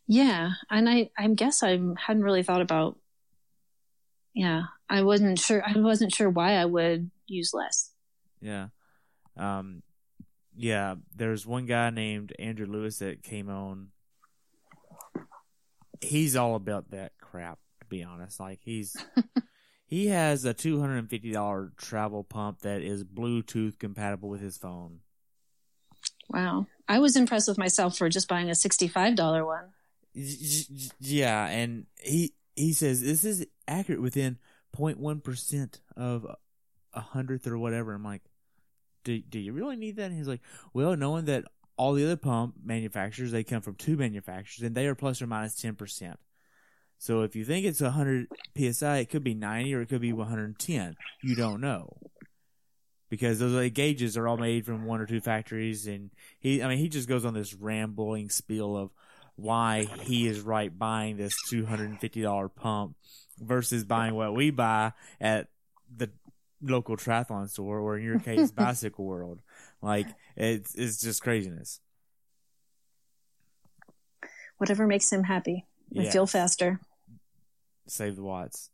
Yeah, and I I guess I hadn't really thought about. Yeah, I wasn't sure. I wasn't sure why I would use less. Yeah, um, yeah. There's one guy named Andrew Lewis that came on. He's all about that crap. To be honest, like he's he has a two hundred and fifty dollar travel pump that is Bluetooth compatible with his phone. Wow, I was impressed with myself for just buying a sixty-five dollar one. Yeah, and he he says this is accurate within 0.1 percent of a hundredth or whatever. I'm like, do do you really need that? And he's like, well, knowing that all the other pump manufacturers they come from two manufacturers and they are plus or minus minus 10 percent. So if you think it's 100 psi, it could be 90 or it could be 110. You don't know because those like, gauges are all made from one or two factories, and he, I mean, he just goes on this rambling spiel of why he is right buying this two hundred and fifty dollar pump versus buying what we buy at the local triathlon store or in your case bicycle world like it's it's just craziness Whatever makes him happy. I Yeah. feel faster. save the watts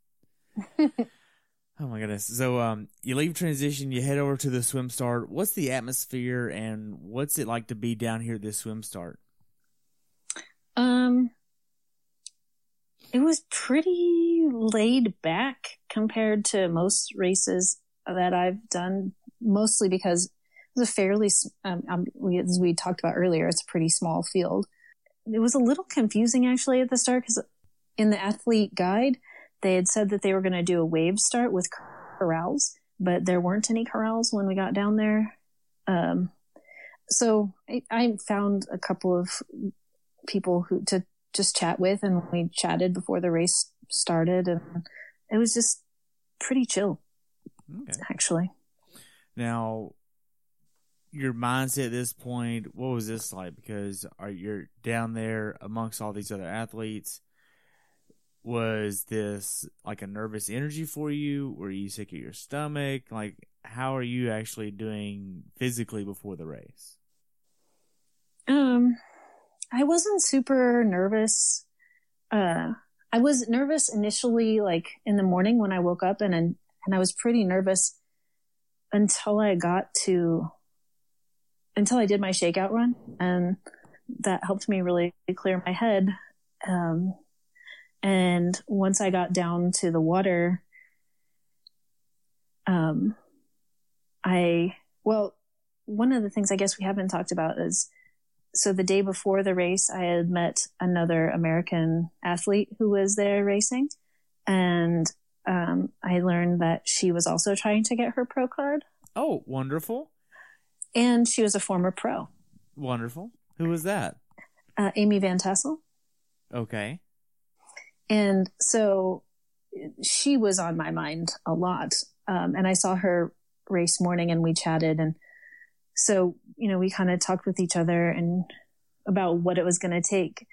oh my goodness so um you leave transition you head over to the swim start what's the atmosphere and what's it like to be down here at this swim start Um, it was pretty laid back compared to most races that I've done, mostly because was a fairly, um, um, we, as we talked about earlier, it's a pretty small field. It was a little confusing actually at the start because in the athlete guide, they had said that they were going to do a wave start with corrals, but there weren't any corrals when we got down there. Um, so I, I found a couple of people who to just chat with and we chatted before the race started and it was just pretty chill okay actually Now, your mindset at this point, what was this like? Because are you're down there amongst all these other athletes? Was this like a nervous energy for you? Were you sick of your stomach? Like, how are you actually doing physically before the race? um i wasn't super nervous uh i was nervous initially like in the morning when i woke up and and i was pretty nervous until i got to until i did my shakeout run and that helped me really clear my head. Um and once i got down to the water um i well one of the things i guess we haven't talked about is so the day before the race, I had met another American athlete who was there racing, and um, I learned that she was also trying to get her pro card, Oh, wonderful, and she was a former pro, wonderful. Who was that? uh, Amy Van Tassel, Okay, and so she was on my mind a lot Um, and I saw her race morning and we chatted. And so, you know, we kind of talked with each other and about what it was going to take.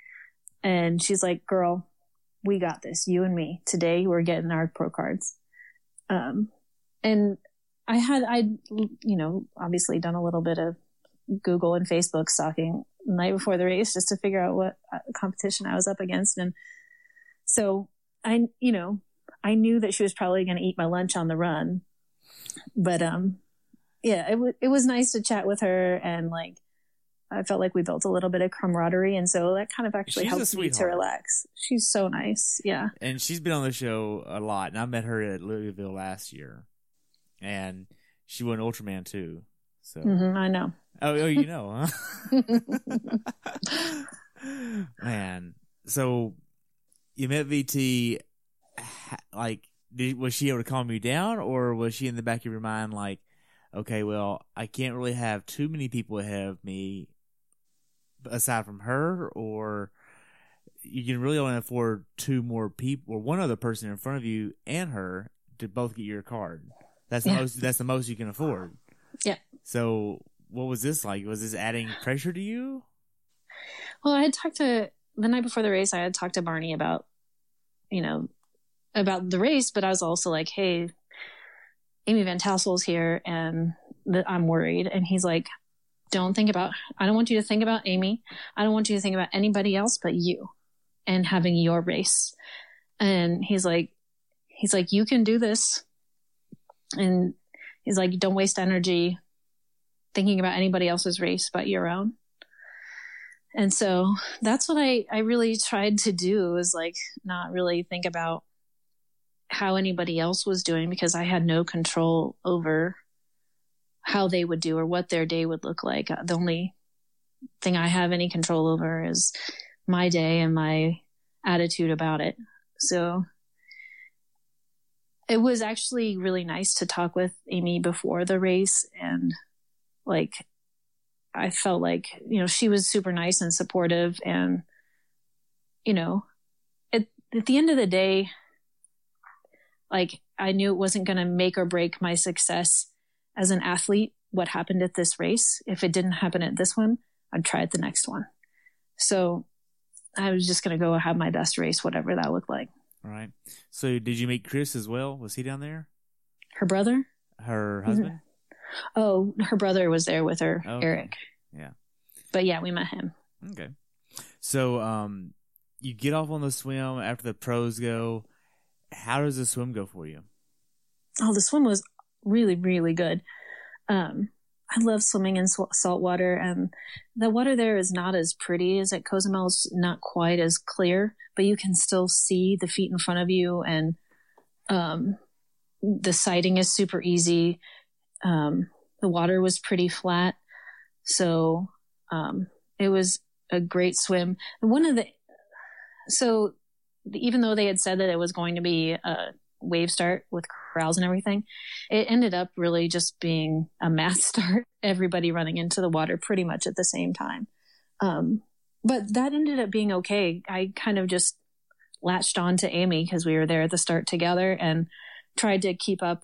And she's like, girl, we got this, you and me. Today we're getting our pro cards. Um, and I had, I, you know, obviously done a little bit of Google and Facebook stalking the night before the race just to figure out what uh, competition I was up against. And so I, you know, I knew that she was probably going to eat my lunch on the run, but, um, yeah, it was, it was nice to chat with her and like, I felt like we built a little bit of camaraderie. And so that kind of actually She's helped me to relax. She's so nice. Yeah. And she's been on the show a lot, and I met her at Louisville last year, and she won Ultraman too. So, hmm I know. oh, oh, you know, huh? Man, so you met VT, like, did, was she able to calm you down, or was she in the back of your mind like, okay, well, I can't really have too many people ahead of me aside from her, or you can really only afford two more people or one other person in front of you and her to both get your card. That's the Yeah. most. That's the most you can afford. Yeah. So, what was this like? Was this adding pressure to you? Well, I had talked to the night before the race. I had talked to Barney about, you know, about the race, but I was also like, "Hey, Amy Van Tassel's here, and that I'm worried." And he's like, "Don't think about. I don't want you to think about Amy. I don't want you to think about anybody else but you, and having your race." And he's like, he's like, "You can do this," and he's like, "Don't waste energy thinking about anybody else's race but your own." And so that's what I, I really tried to do is like not really think about how anybody else was doing because I had no control over how they would do or what their day would look like. Uh, The only thing I have any control over is my day and my attitude about it. So it was actually really nice to talk with Amy before the race and like I felt like, you know, she was super nice and supportive and, you know, at, at the end of the day, like I knew it wasn't going to make or break my success as an athlete. What happened at this race? If it didn't happen at this one, I'd try at the next one. So I was just going to go have my best race, whatever that looked like. All right. So, did you meet Chris as well? Was he down there? Her brother? Her husband? Oh, her brother was there with her, Okay. Eric. Yeah. But yeah, we met him. Okay. So, um, you get off on the swim after the pros go. How does the swim go for you? Oh, the swim was really, really good. Um, I love swimming in salt water, and the water there is not as pretty as at Cozumel. It's not quite as clear, but you can still see the feet in front of you, and um, the sighting is super easy. Um, the water was pretty flat, so um, it was a great swim. One of the so even though they had said that it was going to be a wave start with corrals and everything, it ended up really just being a mass start, everybody running into the water pretty much at the same time. Um, but that ended up being okay. I kind of just latched on to Amy because we were there at the start together and tried to keep up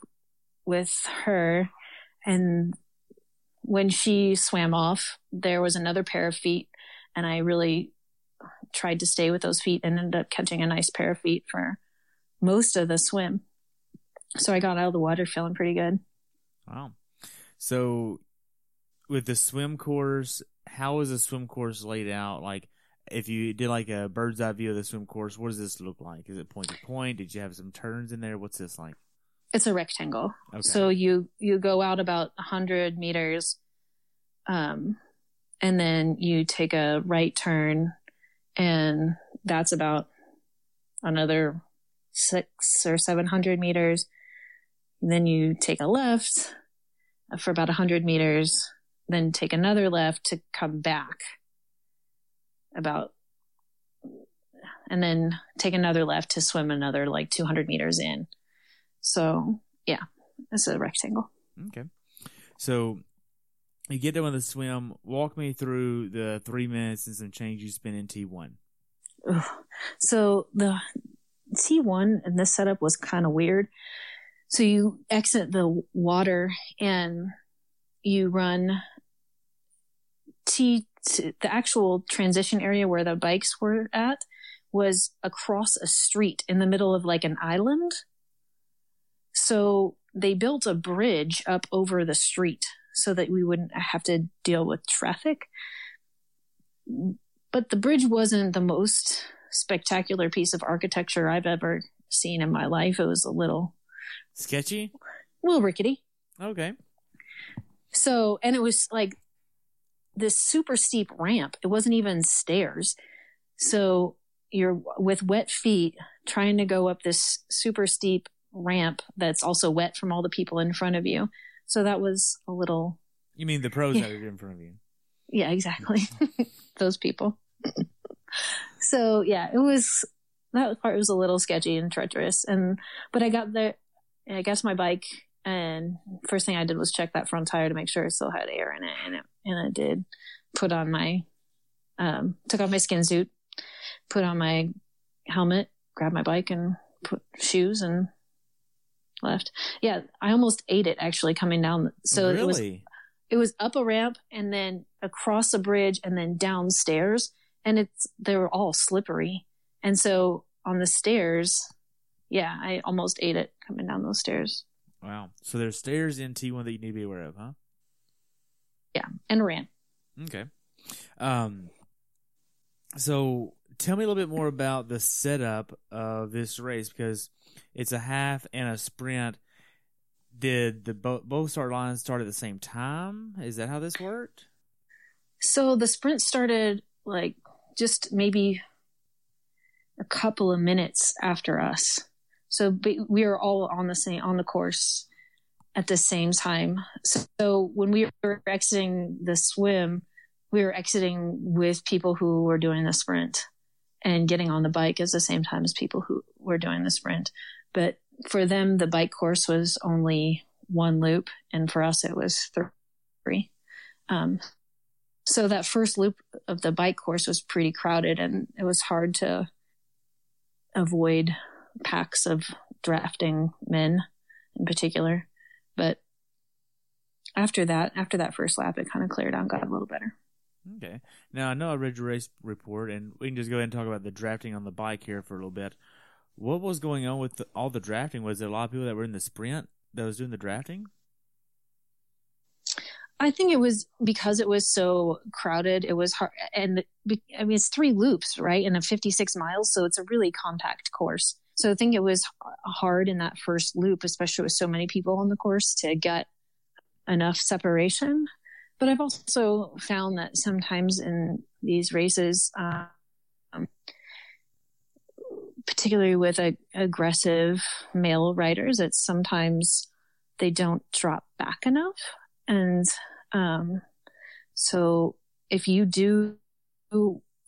with her. And when she swam off, there was another pair of feet, and I really tried to stay with those feet and ended up catching a nice pair of feet for most of the swim. So I got out of the water feeling pretty good. Wow. So, with the swim course, how is the swim course laid out? Like, if you did like a bird's eye view of the swim course, what does this look like? Is it point to point? Did you have some turns in there? What's this like? It's a rectangle. Okay. So you you go out about 100 meters um and then you take a right turn and that's about another 6 or 700 meters. And then you take a left uh, for about 100 meters, then take another left to come back about and then take another left to swim another like 200 meters in. So yeah, it's a rectangle. Okay. So, you get done with the swim. Walk me through the three minutes and some change you spent in T1. So the T1 in this setup was kind of weird. So you exit the water and you run T to the actual transition area where the bikes were at was across a street in the middle of like an island. So they built a bridge up over the street so that we wouldn't have to deal with traffic. But the bridge wasn't the most spectacular piece of architecture I've ever seen in my life. It was a little sketchy, a little rickety. Okay. So, and it was like this super steep ramp. It wasn't even stairs. So you're with wet feet trying to go up this super steep ramp that's also wet from all the people in front of you. So that was a little. You mean the pros yeah. that are in front of you? Yeah, exactly. Those people. so yeah, it was that part was a little sketchy and treacherous. And but I got there. I guess my bike, and first thing I did was check that front tire to make sure it still had air in it, and it and it did. Put on my, um, took off my skin suit, put on my helmet, grabbed my bike, and put shoes and left. Yeah, I almost ate it actually coming down. So really? it was it was up a ramp and then across a bridge and then downstairs, and it's they were all slippery. And so on the stairs, yeah, I almost ate it coming down those stairs. Wow. So there's stairs in T1 that you need to be aware of, huh? Yeah, and ran. Okay. Um. So tell me a little bit more about the setup of this race because it's a half and a sprint. Did the bo- both start lines start at the same time? Is that how this worked? So the sprint started like just maybe a couple of minutes after us. So we are all on the same on the course at the same time. So, so when we were exiting the swim, we were exiting with people who were doing the sprint and getting on the bike at the same time as people who were doing the sprint. But for them, the bike course was only one loop, and for us, it was three. Um, so that first loop of the bike course was pretty crowded, and it was hard to avoid packs of drafting men in particular. But after that, after that first lap, it kind of cleared out, got a little better. Okay. Now I know I read your race report, and we can just go ahead and talk about the drafting on the bike here for a little bit. What was going on with the, all the drafting? Was there a lot of people that were in the sprint that was doing the drafting? I think it was because it was so crowded. It was hard, and I mean it's three loops, right, and a 56 miles, so it's a really compact course. So I think it was hard in that first loop, especially with so many people on the course, to get enough separation. But I've also found that sometimes in these races, um, particularly with a, aggressive male riders, it's sometimes they don't drop back enough. And um, so if you do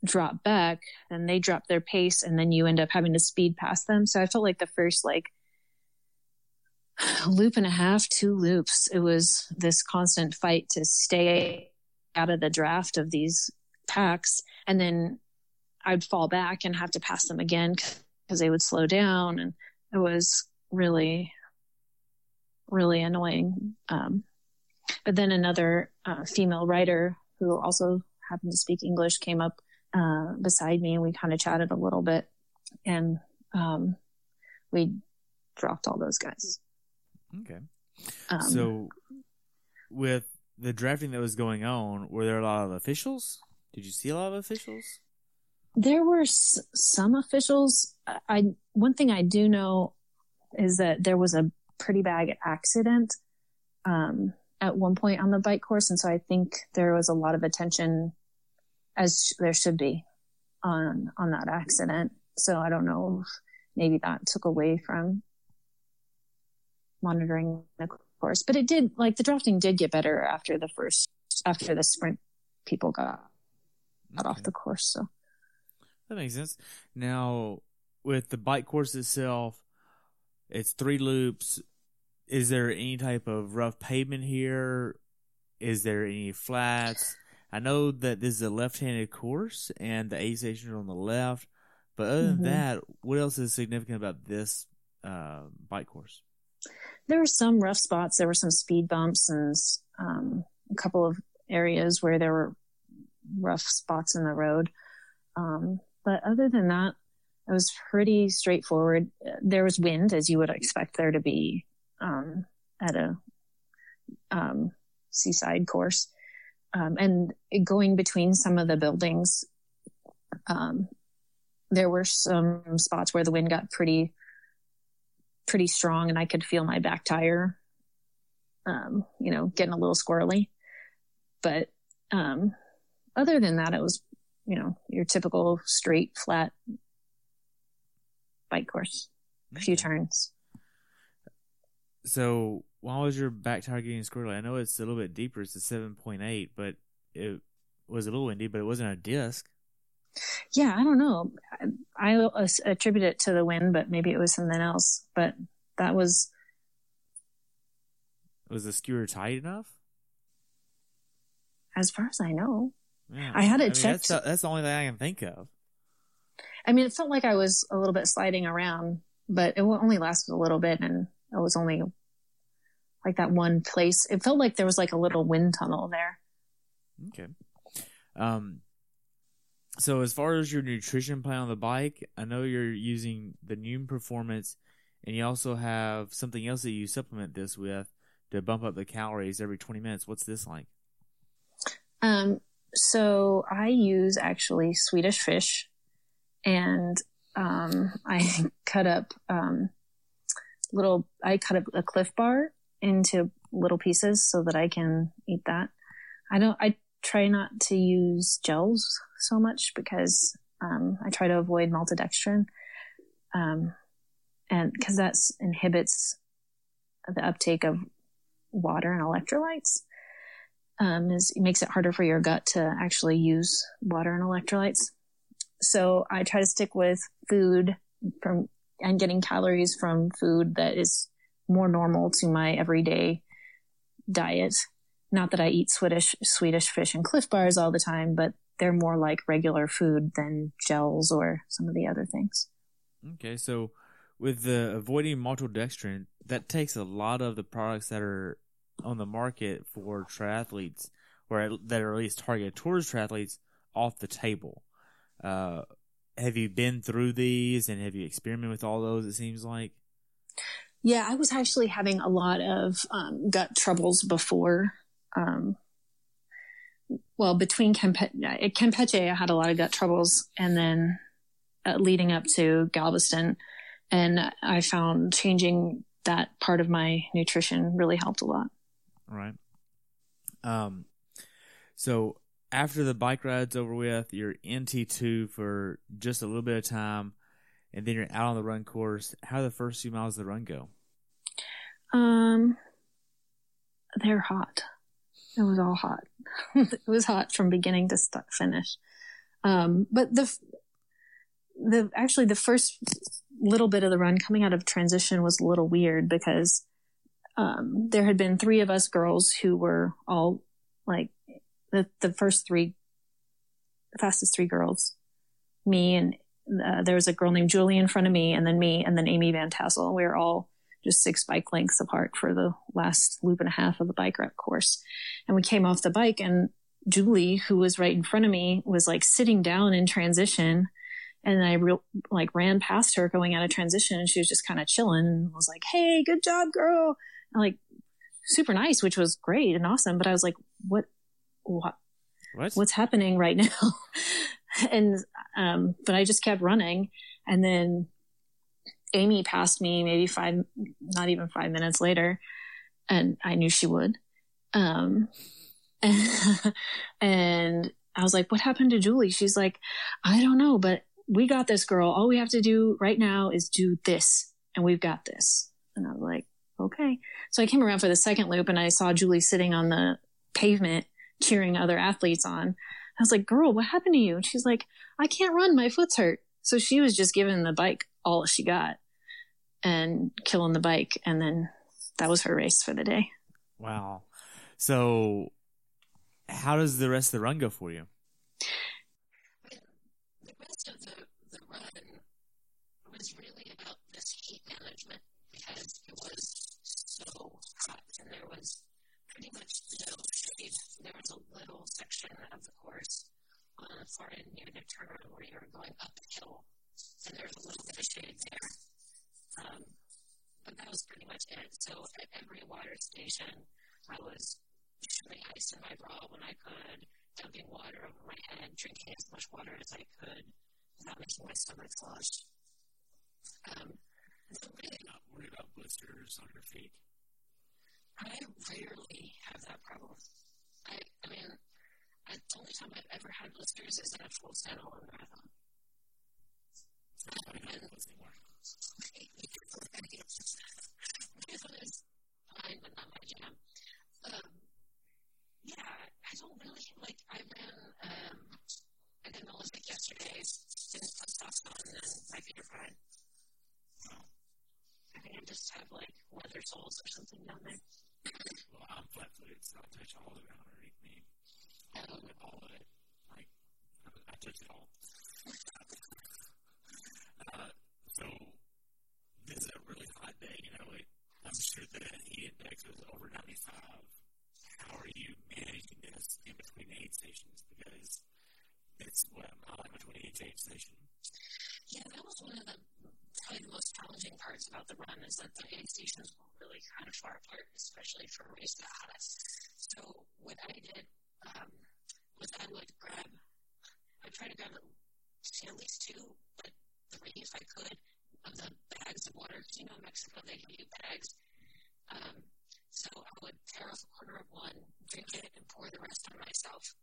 drop back, and they drop their pace and then you end up having to speed past them. So I felt like the first like loop and a half, two loops. It was this constant fight to stay out of the draft of these packs. And then I'd fall back and have to pass them again because they would slow down. And it was really, really annoying. Um, but then another uh, female writer who also happened to speak English came up uh, beside me and we kind of chatted a little bit. And um, we dropped all those guys. Okay. Um, so, with the drafting that was going on, were there a lot of officials? Did you see a lot of officials? There were s- some officials. I one thing I do know is that there was a pretty bad accident um, at one point on the bike course, and so I think there was a lot of attention, as there should be, on on that accident. So I don't know if maybe that took away from monitoring the course. But it did, like the drafting did get better after the first, after the sprint people got, got okay. off the course. So that makes sense. Now, with the bike course itself, it's three loops. Is there any type of rough pavement here? Is there any flats? I know that this is a left-handed course and the aid stations are on the left, but other than mm-hmm. that, what else is significant about this uh, bike course? there were some rough spots. There were some speed bumps and um, a couple of areas where there were rough spots in the road. Um, but other than that, it was pretty straightforward. There was wind, as you would expect there to be um, at a um, seaside course. Um, and going between some of the buildings, um, there were some spots where the wind got pretty, pretty strong, and I could feel my back tire, um, you know, getting a little squirrely. But um, other than that, it was, you know, your typical straight, flat bike course, a few turns. So why was your back tire getting squirrely? I know it's a little bit deeper. It's a seven point eight, but it was a little windy, but it wasn't a disc. Yeah, I don't know. I, I attribute it to the wind, but maybe it was something else. But that was. Was the skewer tight enough? As far as I know, Yeah. I had it mean, checked. That's, that's the only thing I can think of. I mean, it felt like I was a little bit sliding around, but it only lasted a little bit, and it was only like that one place. It felt like there was like a little wind tunnel there. Okay. Um. So as far as your nutrition plan on the bike, I know you're using the Nuun Performance, and you also have something else that you supplement this with to bump up the calories every 20 minutes. What's this like? Um, so I use actually Swedish fish, and um, I cut up um, little. I cut up a Clif Bar into little pieces so that I can eat that. I don't. I try not to use gels so much because um, I try to avoid maltodextrin, um, and because that inhibits the uptake of water and electrolytes um, is it makes it harder for your gut to actually use water and electrolytes. So I try to stick with food from and getting calories from food that is more normal to my everyday diet. Not that I eat Swedish Swedish fish and Clif Bars all the time, but they're more like regular food than gels or some of the other things. Okay, so with the avoiding maltodextrin, that takes a lot of the products that are on the market for triathletes, or at- that are at least targeted towards triathletes, off the table. Uh, have you been through these and have you experimented with all those? It seems like. Yeah, I was actually having a lot of um, gut troubles before. Um, well, between Campe- Campeche, I had a lot of gut troubles, and then uh, leading up to Galveston, and I found changing that part of my nutrition really helped a lot. All right. Um, so after the bike ride's over with, you're in T2 for just a little bit of time, and then you're out on the run course. How the first few miles of the run go? Um, they're hot. It was all hot. it was hot from beginning to st- finish. Um, but the the actually the first little bit of the run coming out of transition was a little weird because um, there had been three of us girls who were all like the the first three the fastest three girls me and uh, there was a girl named Julie in front of me and then me and then Amy Van Tassel we were all just six bike lengths apart for the last loop and a half of the bike rep course and we came off the bike and Julie who was right in front of me was like sitting down in transition and I real like ran past her going out of transition and she was just kind of chilling and was like, Hey, good job, girl. And like super nice, which was great and awesome. But I was like, what, what, What? what's happening right now? and, um, but I just kept running and then Amy passed me maybe five, not even five minutes later. And I knew she would. Um, and I was like, what happened to Julie? She's like, I don't know, but we got this girl. All we have to do right now is do this and we've got this. And I was like, okay. So I came around for the second loop and I saw Julie sitting on the pavement cheering other athletes on. I was like, girl, what happened to you? And she's like, I can't run. My foot's hurt. So she was just giving the bike all she got and killing the bike. And then that was her race for the day. Wow. So how does the rest of the run go for you? The rest of the, the run was really about this heat management because it was so hot and there was pretty much no shade. There was a little section of the course on the far end near the turnaround where you were going up the hill, and there was a little bit of shade there. Um, but that was pretty much it. So at every water station, I was shooting ice in my bra when I could, dumping water over my head, drinking as much water as I could without making my stomach flush. Um, so really not worried about blisters on your feet. I rarely have that problem. I, I mean, I, the only time I've ever had blisters is at a full standalone marathon. Um, and, one is fine, but not my jam. Um, yeah, I don't really like. I ran. Um, an Olympic yesterday. Didn't on, and my feet are fine. I think I just have like leather soles or something down there. well, I'm flat footed, so I touch all the ground underneath me. It, all of it. Like, I touch it all. so, this is a really hot day, you know. It, I'm sure the heat over 95. How are you managing this in between aid stations? Because it's what in between aid station. Yeah, that was one of the probably the most challenging parts about the run is that the aid stations were really kind of far apart, especially for race hot. So what I did um, was I would grab, I'd try to grab at least two, but three if I could, of the bags of water. Because you know, in Mexico they give you bags. Um, so I would tear off a corner of one, drink it, and pour the rest on myself.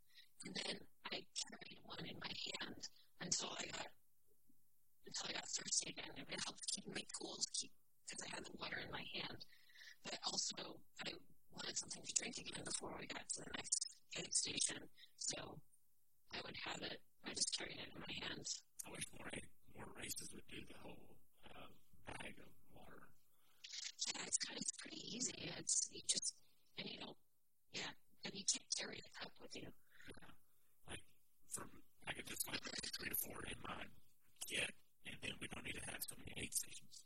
And then I carried one in my hand until I got until I got thirsty again. It helped keep me cool, because I had the water in my hand. But also, I wanted something to drink again before we got to the next aid station. So I would have it. I just carried it in my hands. I wish more more races would do the whole uh, bag of water. Yeah, it's kind of it's pretty easy. It's you just and you don't yeah, and you can't carry a cup with you. Yeah. Like from I could just like three to four in my kit and then we don't need to have so many aid stations.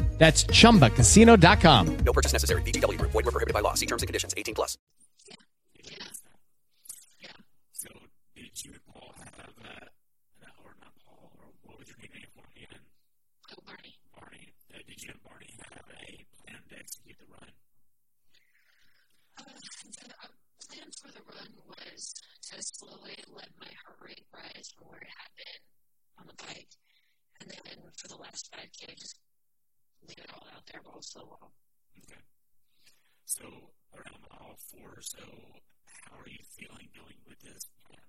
That's chumbacasino.com. No purchase necessary. VGW Group. Void were prohibited by law. See terms and conditions. 18 plus. So did you and Paul have uh, or not Paul, or what was your nickname for him again? Oh, Barney. Barney. Uh, did you and Barney have a plan to execute the run? Uh, the uh, plan for the run was to slowly let my heart rate rise from where it had been on the bike. And then for the last 5K, just leave it all out there, but well. Okay. So around mile four or so, how are you feeling going with this plan?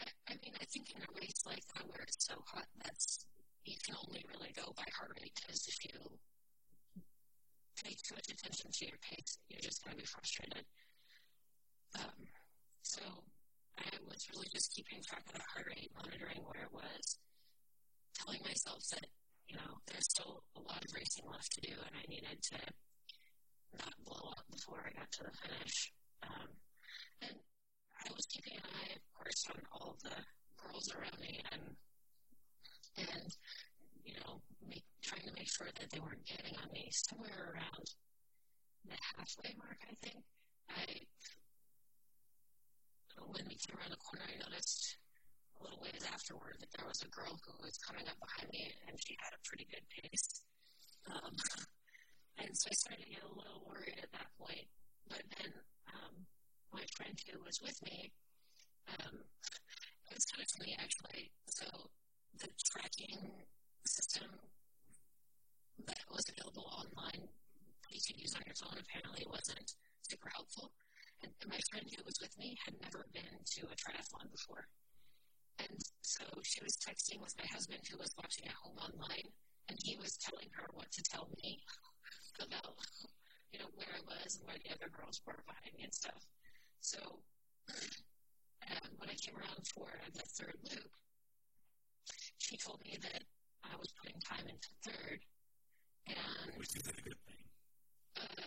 I, I mean, I think in a race like that where it's so hot, that's you can only really go by heart rate because if you pay too much attention to your pace, you're just going to be frustrated. Um, so I was really just keeping track of the heart rate, monitoring where it was, telling myself that you know, there's still a lot of racing left to do, and I needed to not blow up before I got to the finish. Um, and I was keeping an eye, of course, on all the girls around me, and and you know, make, trying to make sure that they weren't getting on me. Somewhere around the halfway mark, I think, I when we came around the corner, I noticed a little ways afterward that there was a girl who was coming up behind me and she had a pretty good pace. Um, and so I started to get a little worried at that point. But then um, my friend who was with me, um, it was kind of funny actually. So the tracking system that was available online that you could use on your phone apparently wasn't super helpful. And, and my friend who was with me had never been to a triathlon before. And so she was texting with my husband who was watching at home online, and he was telling her what to tell me about, you know, where I was and where the other girls were me and stuff. So um, when I came around for the third loop, she told me that I was putting time into third, and which is a good thing. Uh,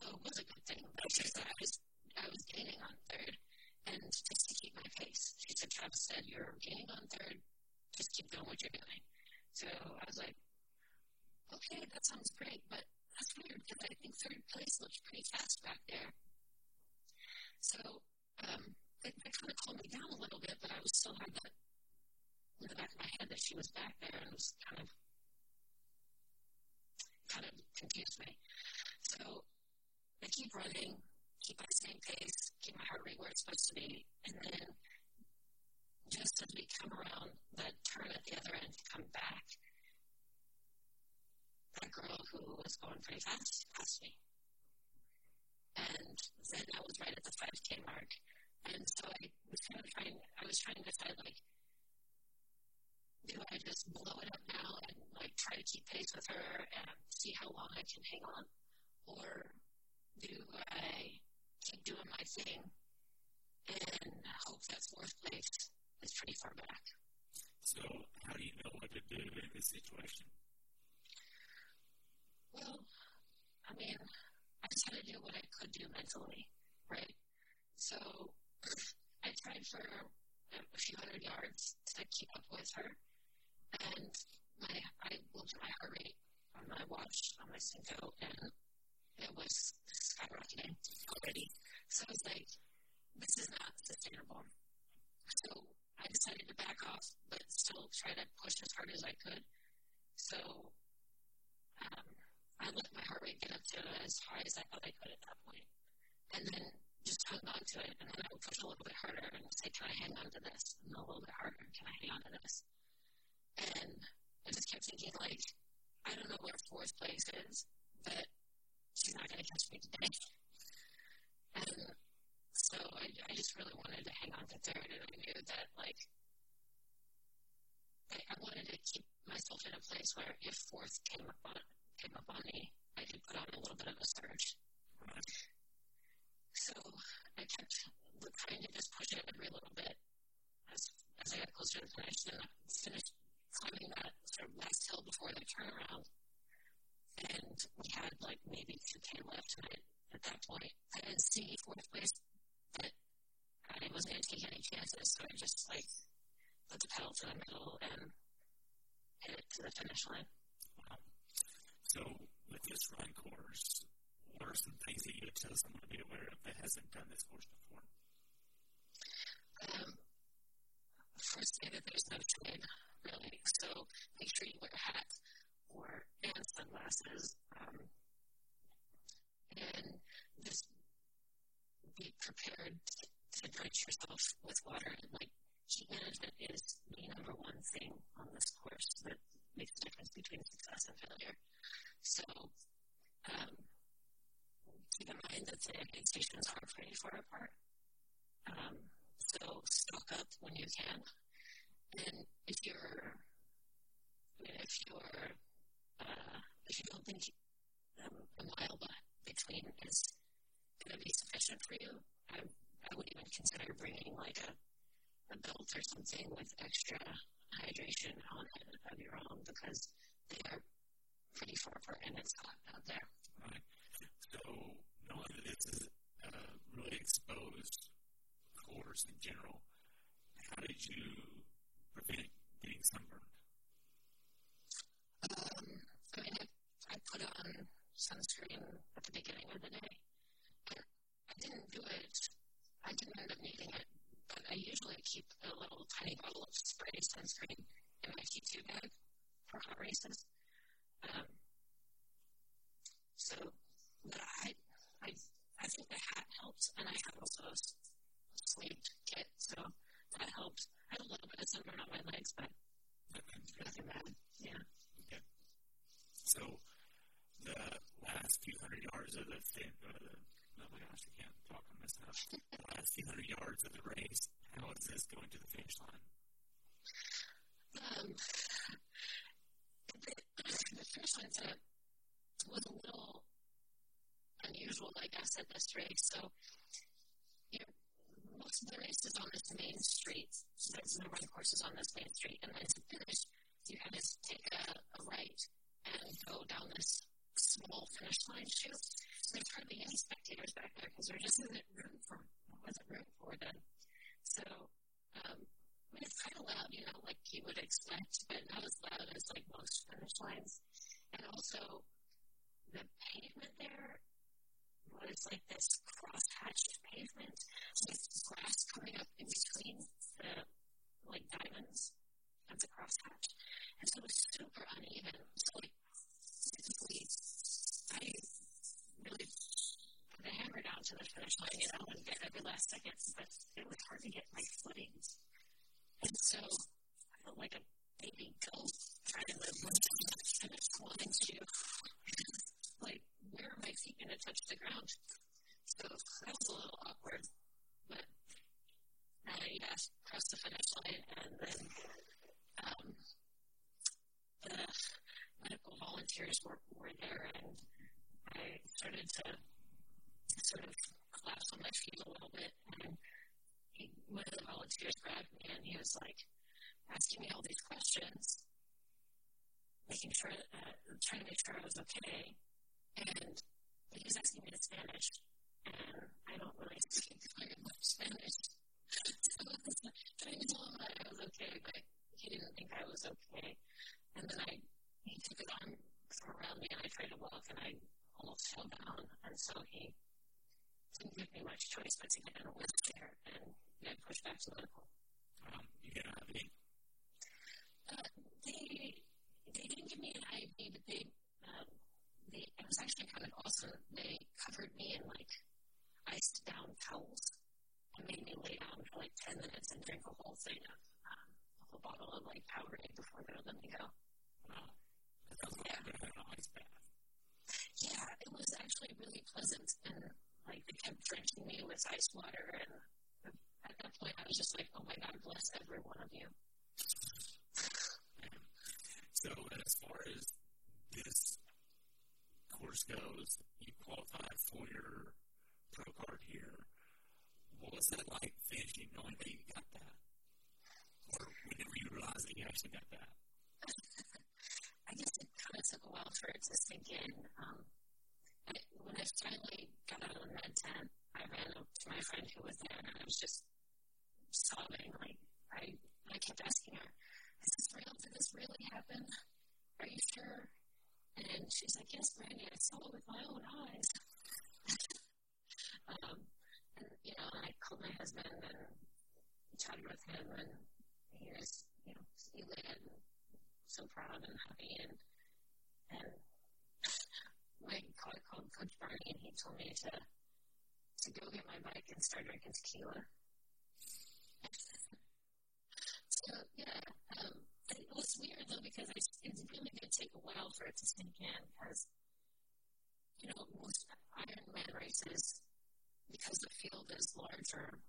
no, it was a good thing. But she said I was I was gaining on third, and just to keep my pace, she said Travis said you're gaining on third, just keep doing what you're doing. So I was like, okay, that sounds great, but that's weird because I think third place looks pretty fast back there. So um, it kind of calmed me down a little bit, but I was still had that in the back of my head that she was back there and it was kind of kind of confused me. So I keep running, keep my same pace, keep my heart rate where it's supposed to be, and then just as we come around that turn at the other end to come back, that girl who was going pretty fast passed me. And then I was right at the 5K mark. And so I was kind of trying, I was trying to decide, like, do I just blow it up now and, like, try to keep pace with her and see how long I can hang on? Or do I keep doing my thing and hope that fourth place is pretty far back? So, how do you know what to do in this situation? Well, I mean, I just had to do what I could do mentally, right? So I tried for a few hundred yards to keep up with her, and my I looked at my heart rate on my watch on my Cinco, and it was skyrocketing already. So I was like, this is not sustainable. So I decided to back off, but still try to push as hard as I could. So um, I let my heart rate get up to as high as I thought I could at that point. And then just hung on to it. And then I would push a little bit harder and say, can I hang on to this? And a little bit harder, can I hang on to this? And I just kept thinking, like, I don't know where fourth place is, but she's not going to catch me today. And so I, I just really wanted to hang on to third, and I knew that, like, I, I wanted to keep myself in a place where if fourth came up on came up on me, I could put on a little bit of a surge. So I kept trying to just push it every little bit as as I got closer to the finish, and I finished climbing that sort of last hill before the turnaround. And we had like maybe 2K left, I, at that point, I didn't see fourth place, but I wasn't going to take any chances, so I just like put the pedal to the metal and hit it to the finish line. Wow. So, with this run course, what are some things that you would tell someone to be aware of that hasn't done this course before? Um, first, say that there's no shade, really. So, make sure you wear a hat or and sunglasses. Um, and just be prepared to, drench yourself with water. And like heat management is the number one thing on this course that makes a difference between success and failure. So um, keep in mind that the aid stations are pretty far apart. Um, so stock up when you can. And if you're if you're uh, if you don't think a mile between is going to be sufficient for you, I, I would even consider bringing like a, a belt or something with extra hydration on it of your own because they are pretty far apart and it's hot out there. Right. So, knowing that this is a really exposed course in general, how did you prevent getting sunburned? Um, I mean, I, I put on sunscreen at the beginning of the day. I didn't do it, I didn't end up needing it, but I usually keep a little tiny bottle of spray sunscreen in my T2 bag for hot races. Um, so, but I, I, I think the hat helps, and I have also a sleeved kit, so that helps. I have a little bit of somewhere on my legs, but nothing bad. Yeah. So the last few hundred yards of the uh, the, oh my gosh, I can't talk. I'm messing up. the last few hundred yards of the race, how is this going to the finish line? Um, the, finish line setup was a little unusual, I guess, at this race. So, most of the race is on this main street. So There's no run courses on this main street. And then to finish, you kind of take a, a right and go down this small finish line chute. So there's hardly any spectators back there because there just isn't room for, wasn't room for them. So, um, I mean, it's kind of loud, you know, like you would expect, but not as loud as like most finish lines. And also, the pavement there was like this cross-hatched pavement with grass coming up in between the like diamonds of the crosshatch. And so it was super uneven. So like I really put the hammer down to the finish line, you know, and get every last second, but it was hard to get my footing. And so I felt like a baby goat trying to live one finish line to like where are my feet going to touch the ground? So that was a little awkward, but I yeah, crossed the finish line, and then um, the medical volunteers were, were there, and I started to sort of collapse on my feet a little bit, and he, one of the volunteers grabbed me, and he was like asking me all these questions, making sure, uh, trying to make sure I was okay. And he was asking me in Spanish, and I don't really speak very much Spanish. so I was trying to tell him that I was okay, but he didn't think I was okay. And then I, he took his arm from around me, and I tried to walk, and I almost fell down. And so he didn't give me much choice but to get in a wheelchair and get pushed back to medical. Um, you get an IV? Uh, they, they didn't give me an IV, but they, um, they, it was actually kind of awesome. They covered me in like iced down towels and made me lay down for like 10 minutes and drink a whole thing of um, a bottle of like Powerade before they would let me go. Wow. Sounds like yeah. Yeah, it was actually really pleasant. And like they kept drenching me with ice water. And at that point, I was just like, oh my God, bless every one of you. so, as far as this course goes, you qualified for your pro card here. What was that like finishing, knowing that you got that? Whenever you realized that you actually got that? I guess it kind of took a while for it to sink in. Um, I, when I finally got out of the med tent, I ran up to my friend who was there, and I was just sobbing. Like I, I kept asking her, "Is this real? Did this really happen? Are you sure?" And she's like, Yes, Brandy, I saw it with my own eyes. um, and, you know, I called my husband and chatted with him, and he was, you know, elated and so proud and happy. And, and my I called Coach Barney, and he told me to, to go get my bike and start drinking tequila. so, yeah. Um, it was weird though because it, it really did take a while for it to sink in because you know most Ironman races because the field is larger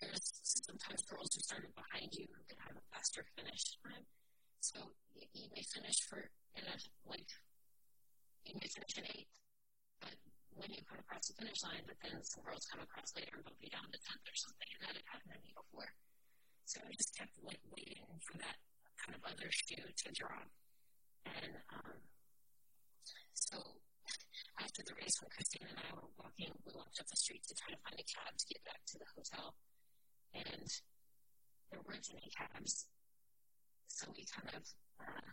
there's sometimes girls who started behind you who can have a faster finish time so you, you may finish for in a like you may finish in eighth but when you come across the finish line but then some girls come across later and bump you down to tenth or something and that had happened to me before so I just kept like waiting for that kind of other shoe to drop. And um, so after the race, when Christine and I were walking, we walked up the street to try to find a cab to get back to the hotel. And there weren't any cabs. So we kind of, uh,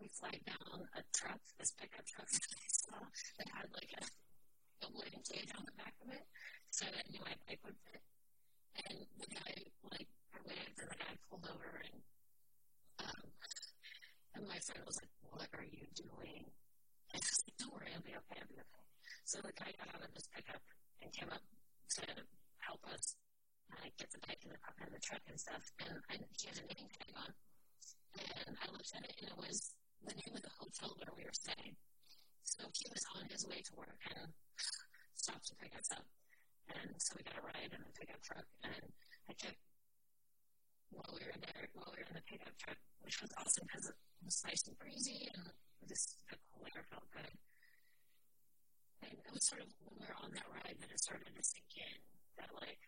we flagged down a truck, this pickup truck that I saw that had like a, a wooden cage on the back of it. So that I knew my bike would fit. And the guy, like, I waved and the guy pulled over and um, and my friend was like, What are you doing? And I was like, Don't worry, I'll be okay, I'll be okay. So the guy got out of his pickup and came up to help us uh, get the bike in the, in the truck and stuff, and I, he had a name tag on. And I looked at it, and it was the name of the hotel where we were staying. So he was on his way to work and stopped to pick us up. And so we got a ride in the pickup truck, and I kept while we were there, while we were in the pickup truck, which was awesome because it was nice and breezy, and just the cool air felt good. And it was sort of when we were on that ride that it started to sink in that like,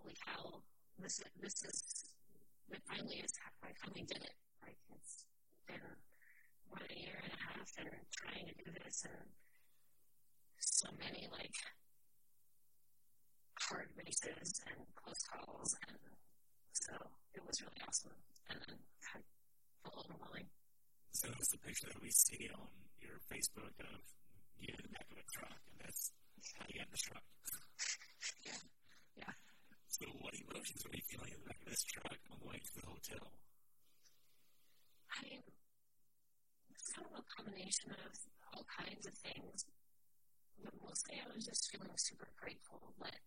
holy cow, this this is it finally is. I finally did it. Like it's been one a year and a half and trying to do this and so many like hard races and close calls and so it was really awesome and then kind of overwhelming. So it's the picture that we see on your Facebook of you in the back of a truck and that's how you got in the truck. yeah. Yeah. So what emotions were you feeling in the back of this truck on the way to the hotel? I mean, it's kind of a combination of all kinds of things. But mostly I was just feeling super grateful that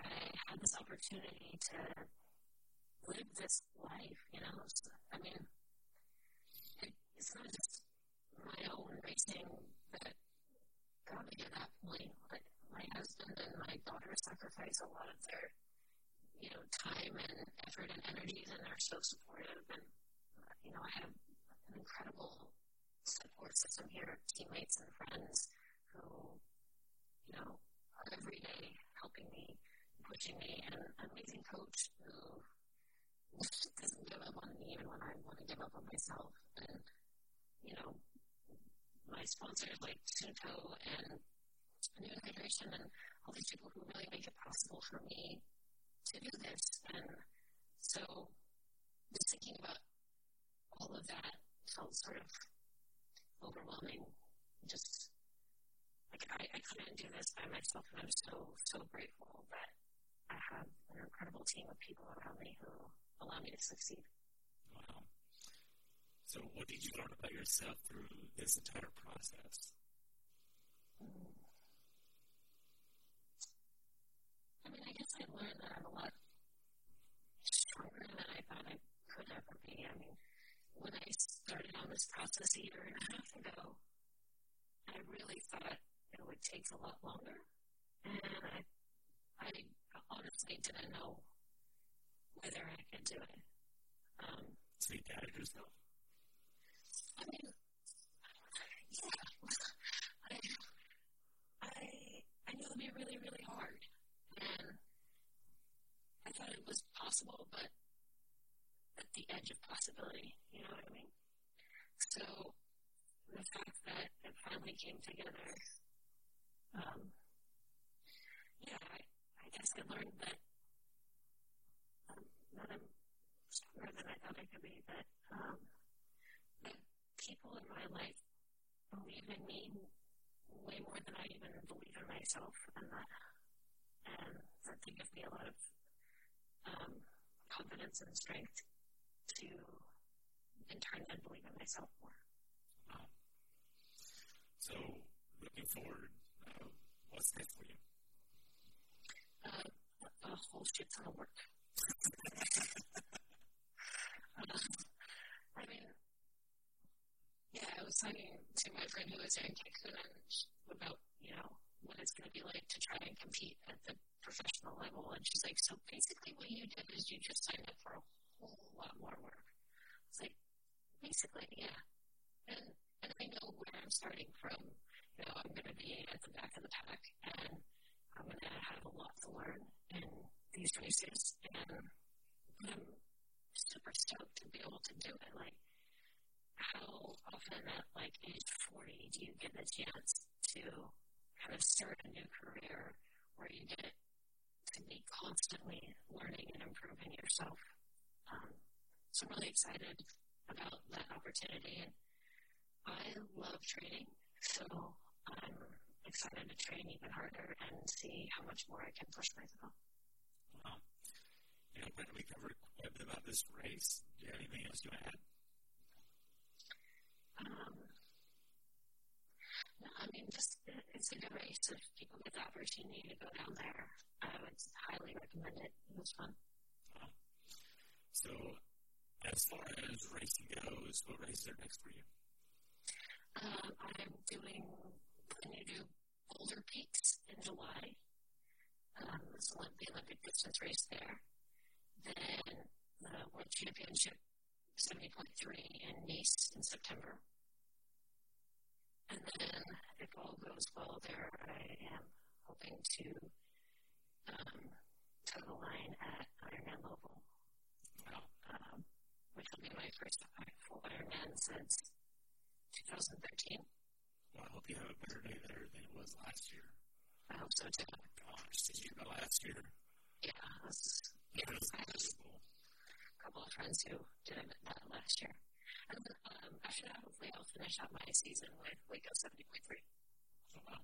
I had this opportunity to live this life, you know. So, I mean, it, it's not just my own racing that got me to that point. Like my husband and my daughter sacrifice a lot of their, you know, time and effort and energies, and they're so supportive. And you know, I have an incredible support system here, teammates and friends who, you know, are every day helping me, pushing me, and an amazing coach who doesn't give up on me even when I want to give up on myself. And, you know, my sponsors like Suunto and Nuun Hydration and all these people who really make it possible for me to do this. And so just thinking about all of that felt sort of overwhelming. Just like I, I couldn't do this by myself, and I'm so so grateful that I have an incredible team of people around me who allow me to succeed. Wow. So, what did you learn about yourself through this entire process? Mm. I mean, I guess I learned that I'm a lot stronger than I thought I could ever be. I mean, when I started on this process a year and a half ago, I really thought it would take a lot longer. And I, I honestly didn't know whether I could do it. Um, so you doubted yourself? I mean, yeah. I, I, I knew it would be really, really hard. Thought it was possible, but at the edge of possibility. You know what I mean? So the fact that it finally came together, um, yeah, I, I guess I learned that um, that I'm stronger than I thought I could be. That um, that people in my life believe in me way more than I even believe in myself, and that and that they give me a lot of um, confidence and strength to, in turn, then believe in myself more. So, looking forward, uh, what's next for you? Uh, a whole shit ton of work. uh, I mean, yeah, I was talking to my friend who was in Cancun about, you know, what it's going to be like to try and compete at the professional level. And she's like, so basically what you did is you just signed up for a whole lot more work. It's like, basically, yeah. And, and I know where I'm starting from. You know, I'm going to be at the back of the pack and I'm going to have a lot to learn in these races. And I'm super stoked to be able to do it. Like, how often at like age 40 do you get the chance to kind of start a new career where you get to be constantly learning and improving yourself. Um, so I'm really excited about that opportunity. And I love training, so I'm excited to train even harder and see how much more I can push myself. Wow. You know, Brenda, we covered quite a bit about this race. Do you have anything else you want to add? Um, I mean, just it's a good race. If people get the opportunity to go down there, I would highly recommend it. It was fun. Wow. So, as far as racing goes, what races are next for you? Um, I'm doing, planning to do Boulder Peaks in July. Um, it's the Olympic distance race there. Then the World Championship 70.3 in Nice in September. And then, if all goes well there, I am hoping to um, toe the line at Ironman Louisville, um, which will be my first full Ironman since 2013. Well, I hope you have a better day there than it was last year. I hope so too. Gosh, did you go last year? Yeah, it was, yeah, It was I have a couple of friends who did it that last year. And then, um, after that, hopefully, I'll finish out my season with Waco 70.3. Oh, wow.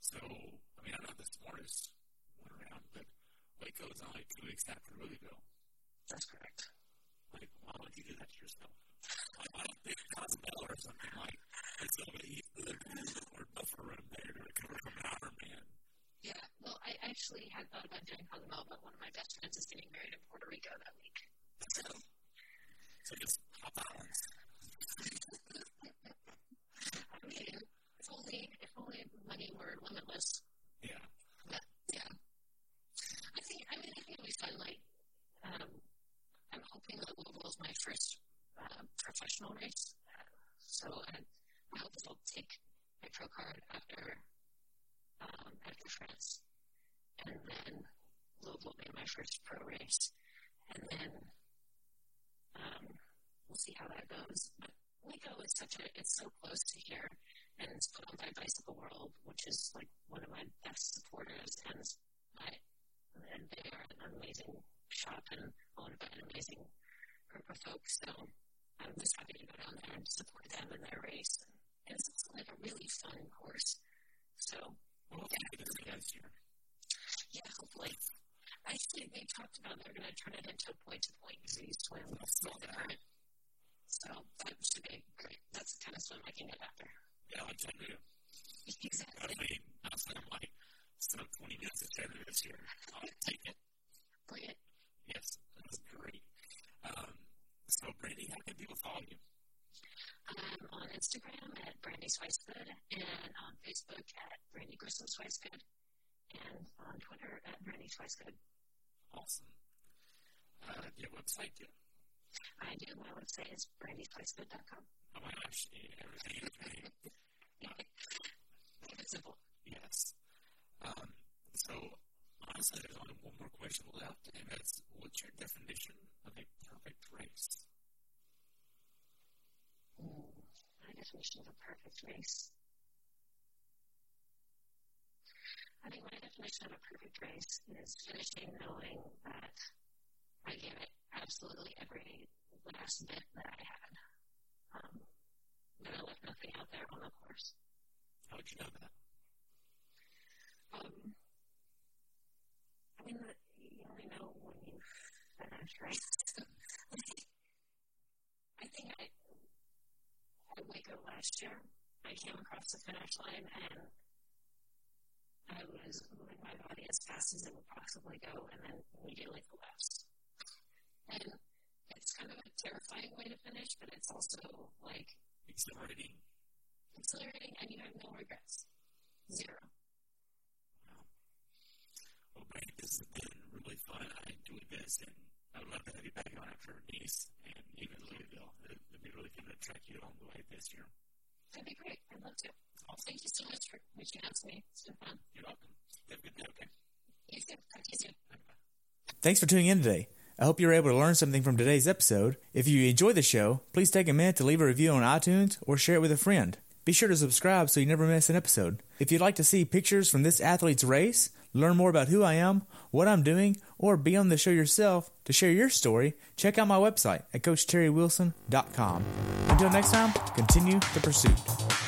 So, I mean, I'm not the smartest one around, but Waco is only two weeks after Louisville. That's correct. Like, why would you do that to yourself? Like, why don't think Cozumel or something like it's over the or buffer room there to recover from an Ironman? Yeah, well, I actually had thought about doing Cozumel, but one of my best friends is getting married in Puerto Rico that week. So, first uh, professional race. Uh, so I, I hope that I'll take my pro card after, um, after France. And then Louisville will be my first pro race. And then, um, we'll see how that goes. But Waco is such a, it's so close to here, and it's put on by Bicycle World, which is like one of my best supporters, and I, and they are an amazing shop and owned by an amazing group of folks. So I'm just happy to go down there and support them in their race. And it's also like a really fun course. So Well, yeah. yeah, hopefully. Actually, they talked about they're going to turn it into a point-to-point easy swim with the current. So that should be great. That's the kind of swim I can get after. Yeah, like Chattanooga. Exactly. I mean, I of like, sub 20 minutes of Chattanooga this year. I'll take it. Bring it. Yes, that's great. Um, so, Brandy, how can people follow you? I'm on Instagram at Brandy Swicegood and on Facebook at Brandy Grissom Swicegood and on Twitter at Brandy Swicegood. Awesome. Uh, do you have a website too? I do. My website is brandyswicegood.com. Oh my gosh, everything is Keep it simple. Yes. Um, so, honestly, there's only one more question left, and that's what's your definition of a perfect race? Mm, my definition of a perfect race. I think my definition of a perfect race is finishing knowing that I gave it absolutely every last bit that I had. Um, that I left nothing out there on the course. How would you know that? Um, I mean, you only know when you finish, right? I think I, at Waco last year, I came across the finish line and I was moving my body as fast as it would possibly go and then immediately collapsed. And it's kind of a terrifying way to finish, but it's also like Exhilarating. exhilarating and you have no regrets. Zero. Wow. Well, Brandy, this has been really fun. I enjoyed this, and I would love to have you back on after Nice and even Louisville. It would be really fun to track you along the way this year. That'd be great. I'd love to. Thank you so much for reaching out to me. It's been fun. You're welcome. You have a good day, okay? You too. Talk to you soon. Thanks for tuning in today. I hope you were able to learn something from today's episode. If you enjoyed the show, please take a minute to leave a review on iTunes or share it with a friend. Be sure to subscribe so you never miss an episode. If you'd like to see pictures from this athlete's race, learn more about who I am, what I'm doing, or be on the show yourself to share your story, check out my website at CoachTerryWilson.com. Until next time, continue the pursuit.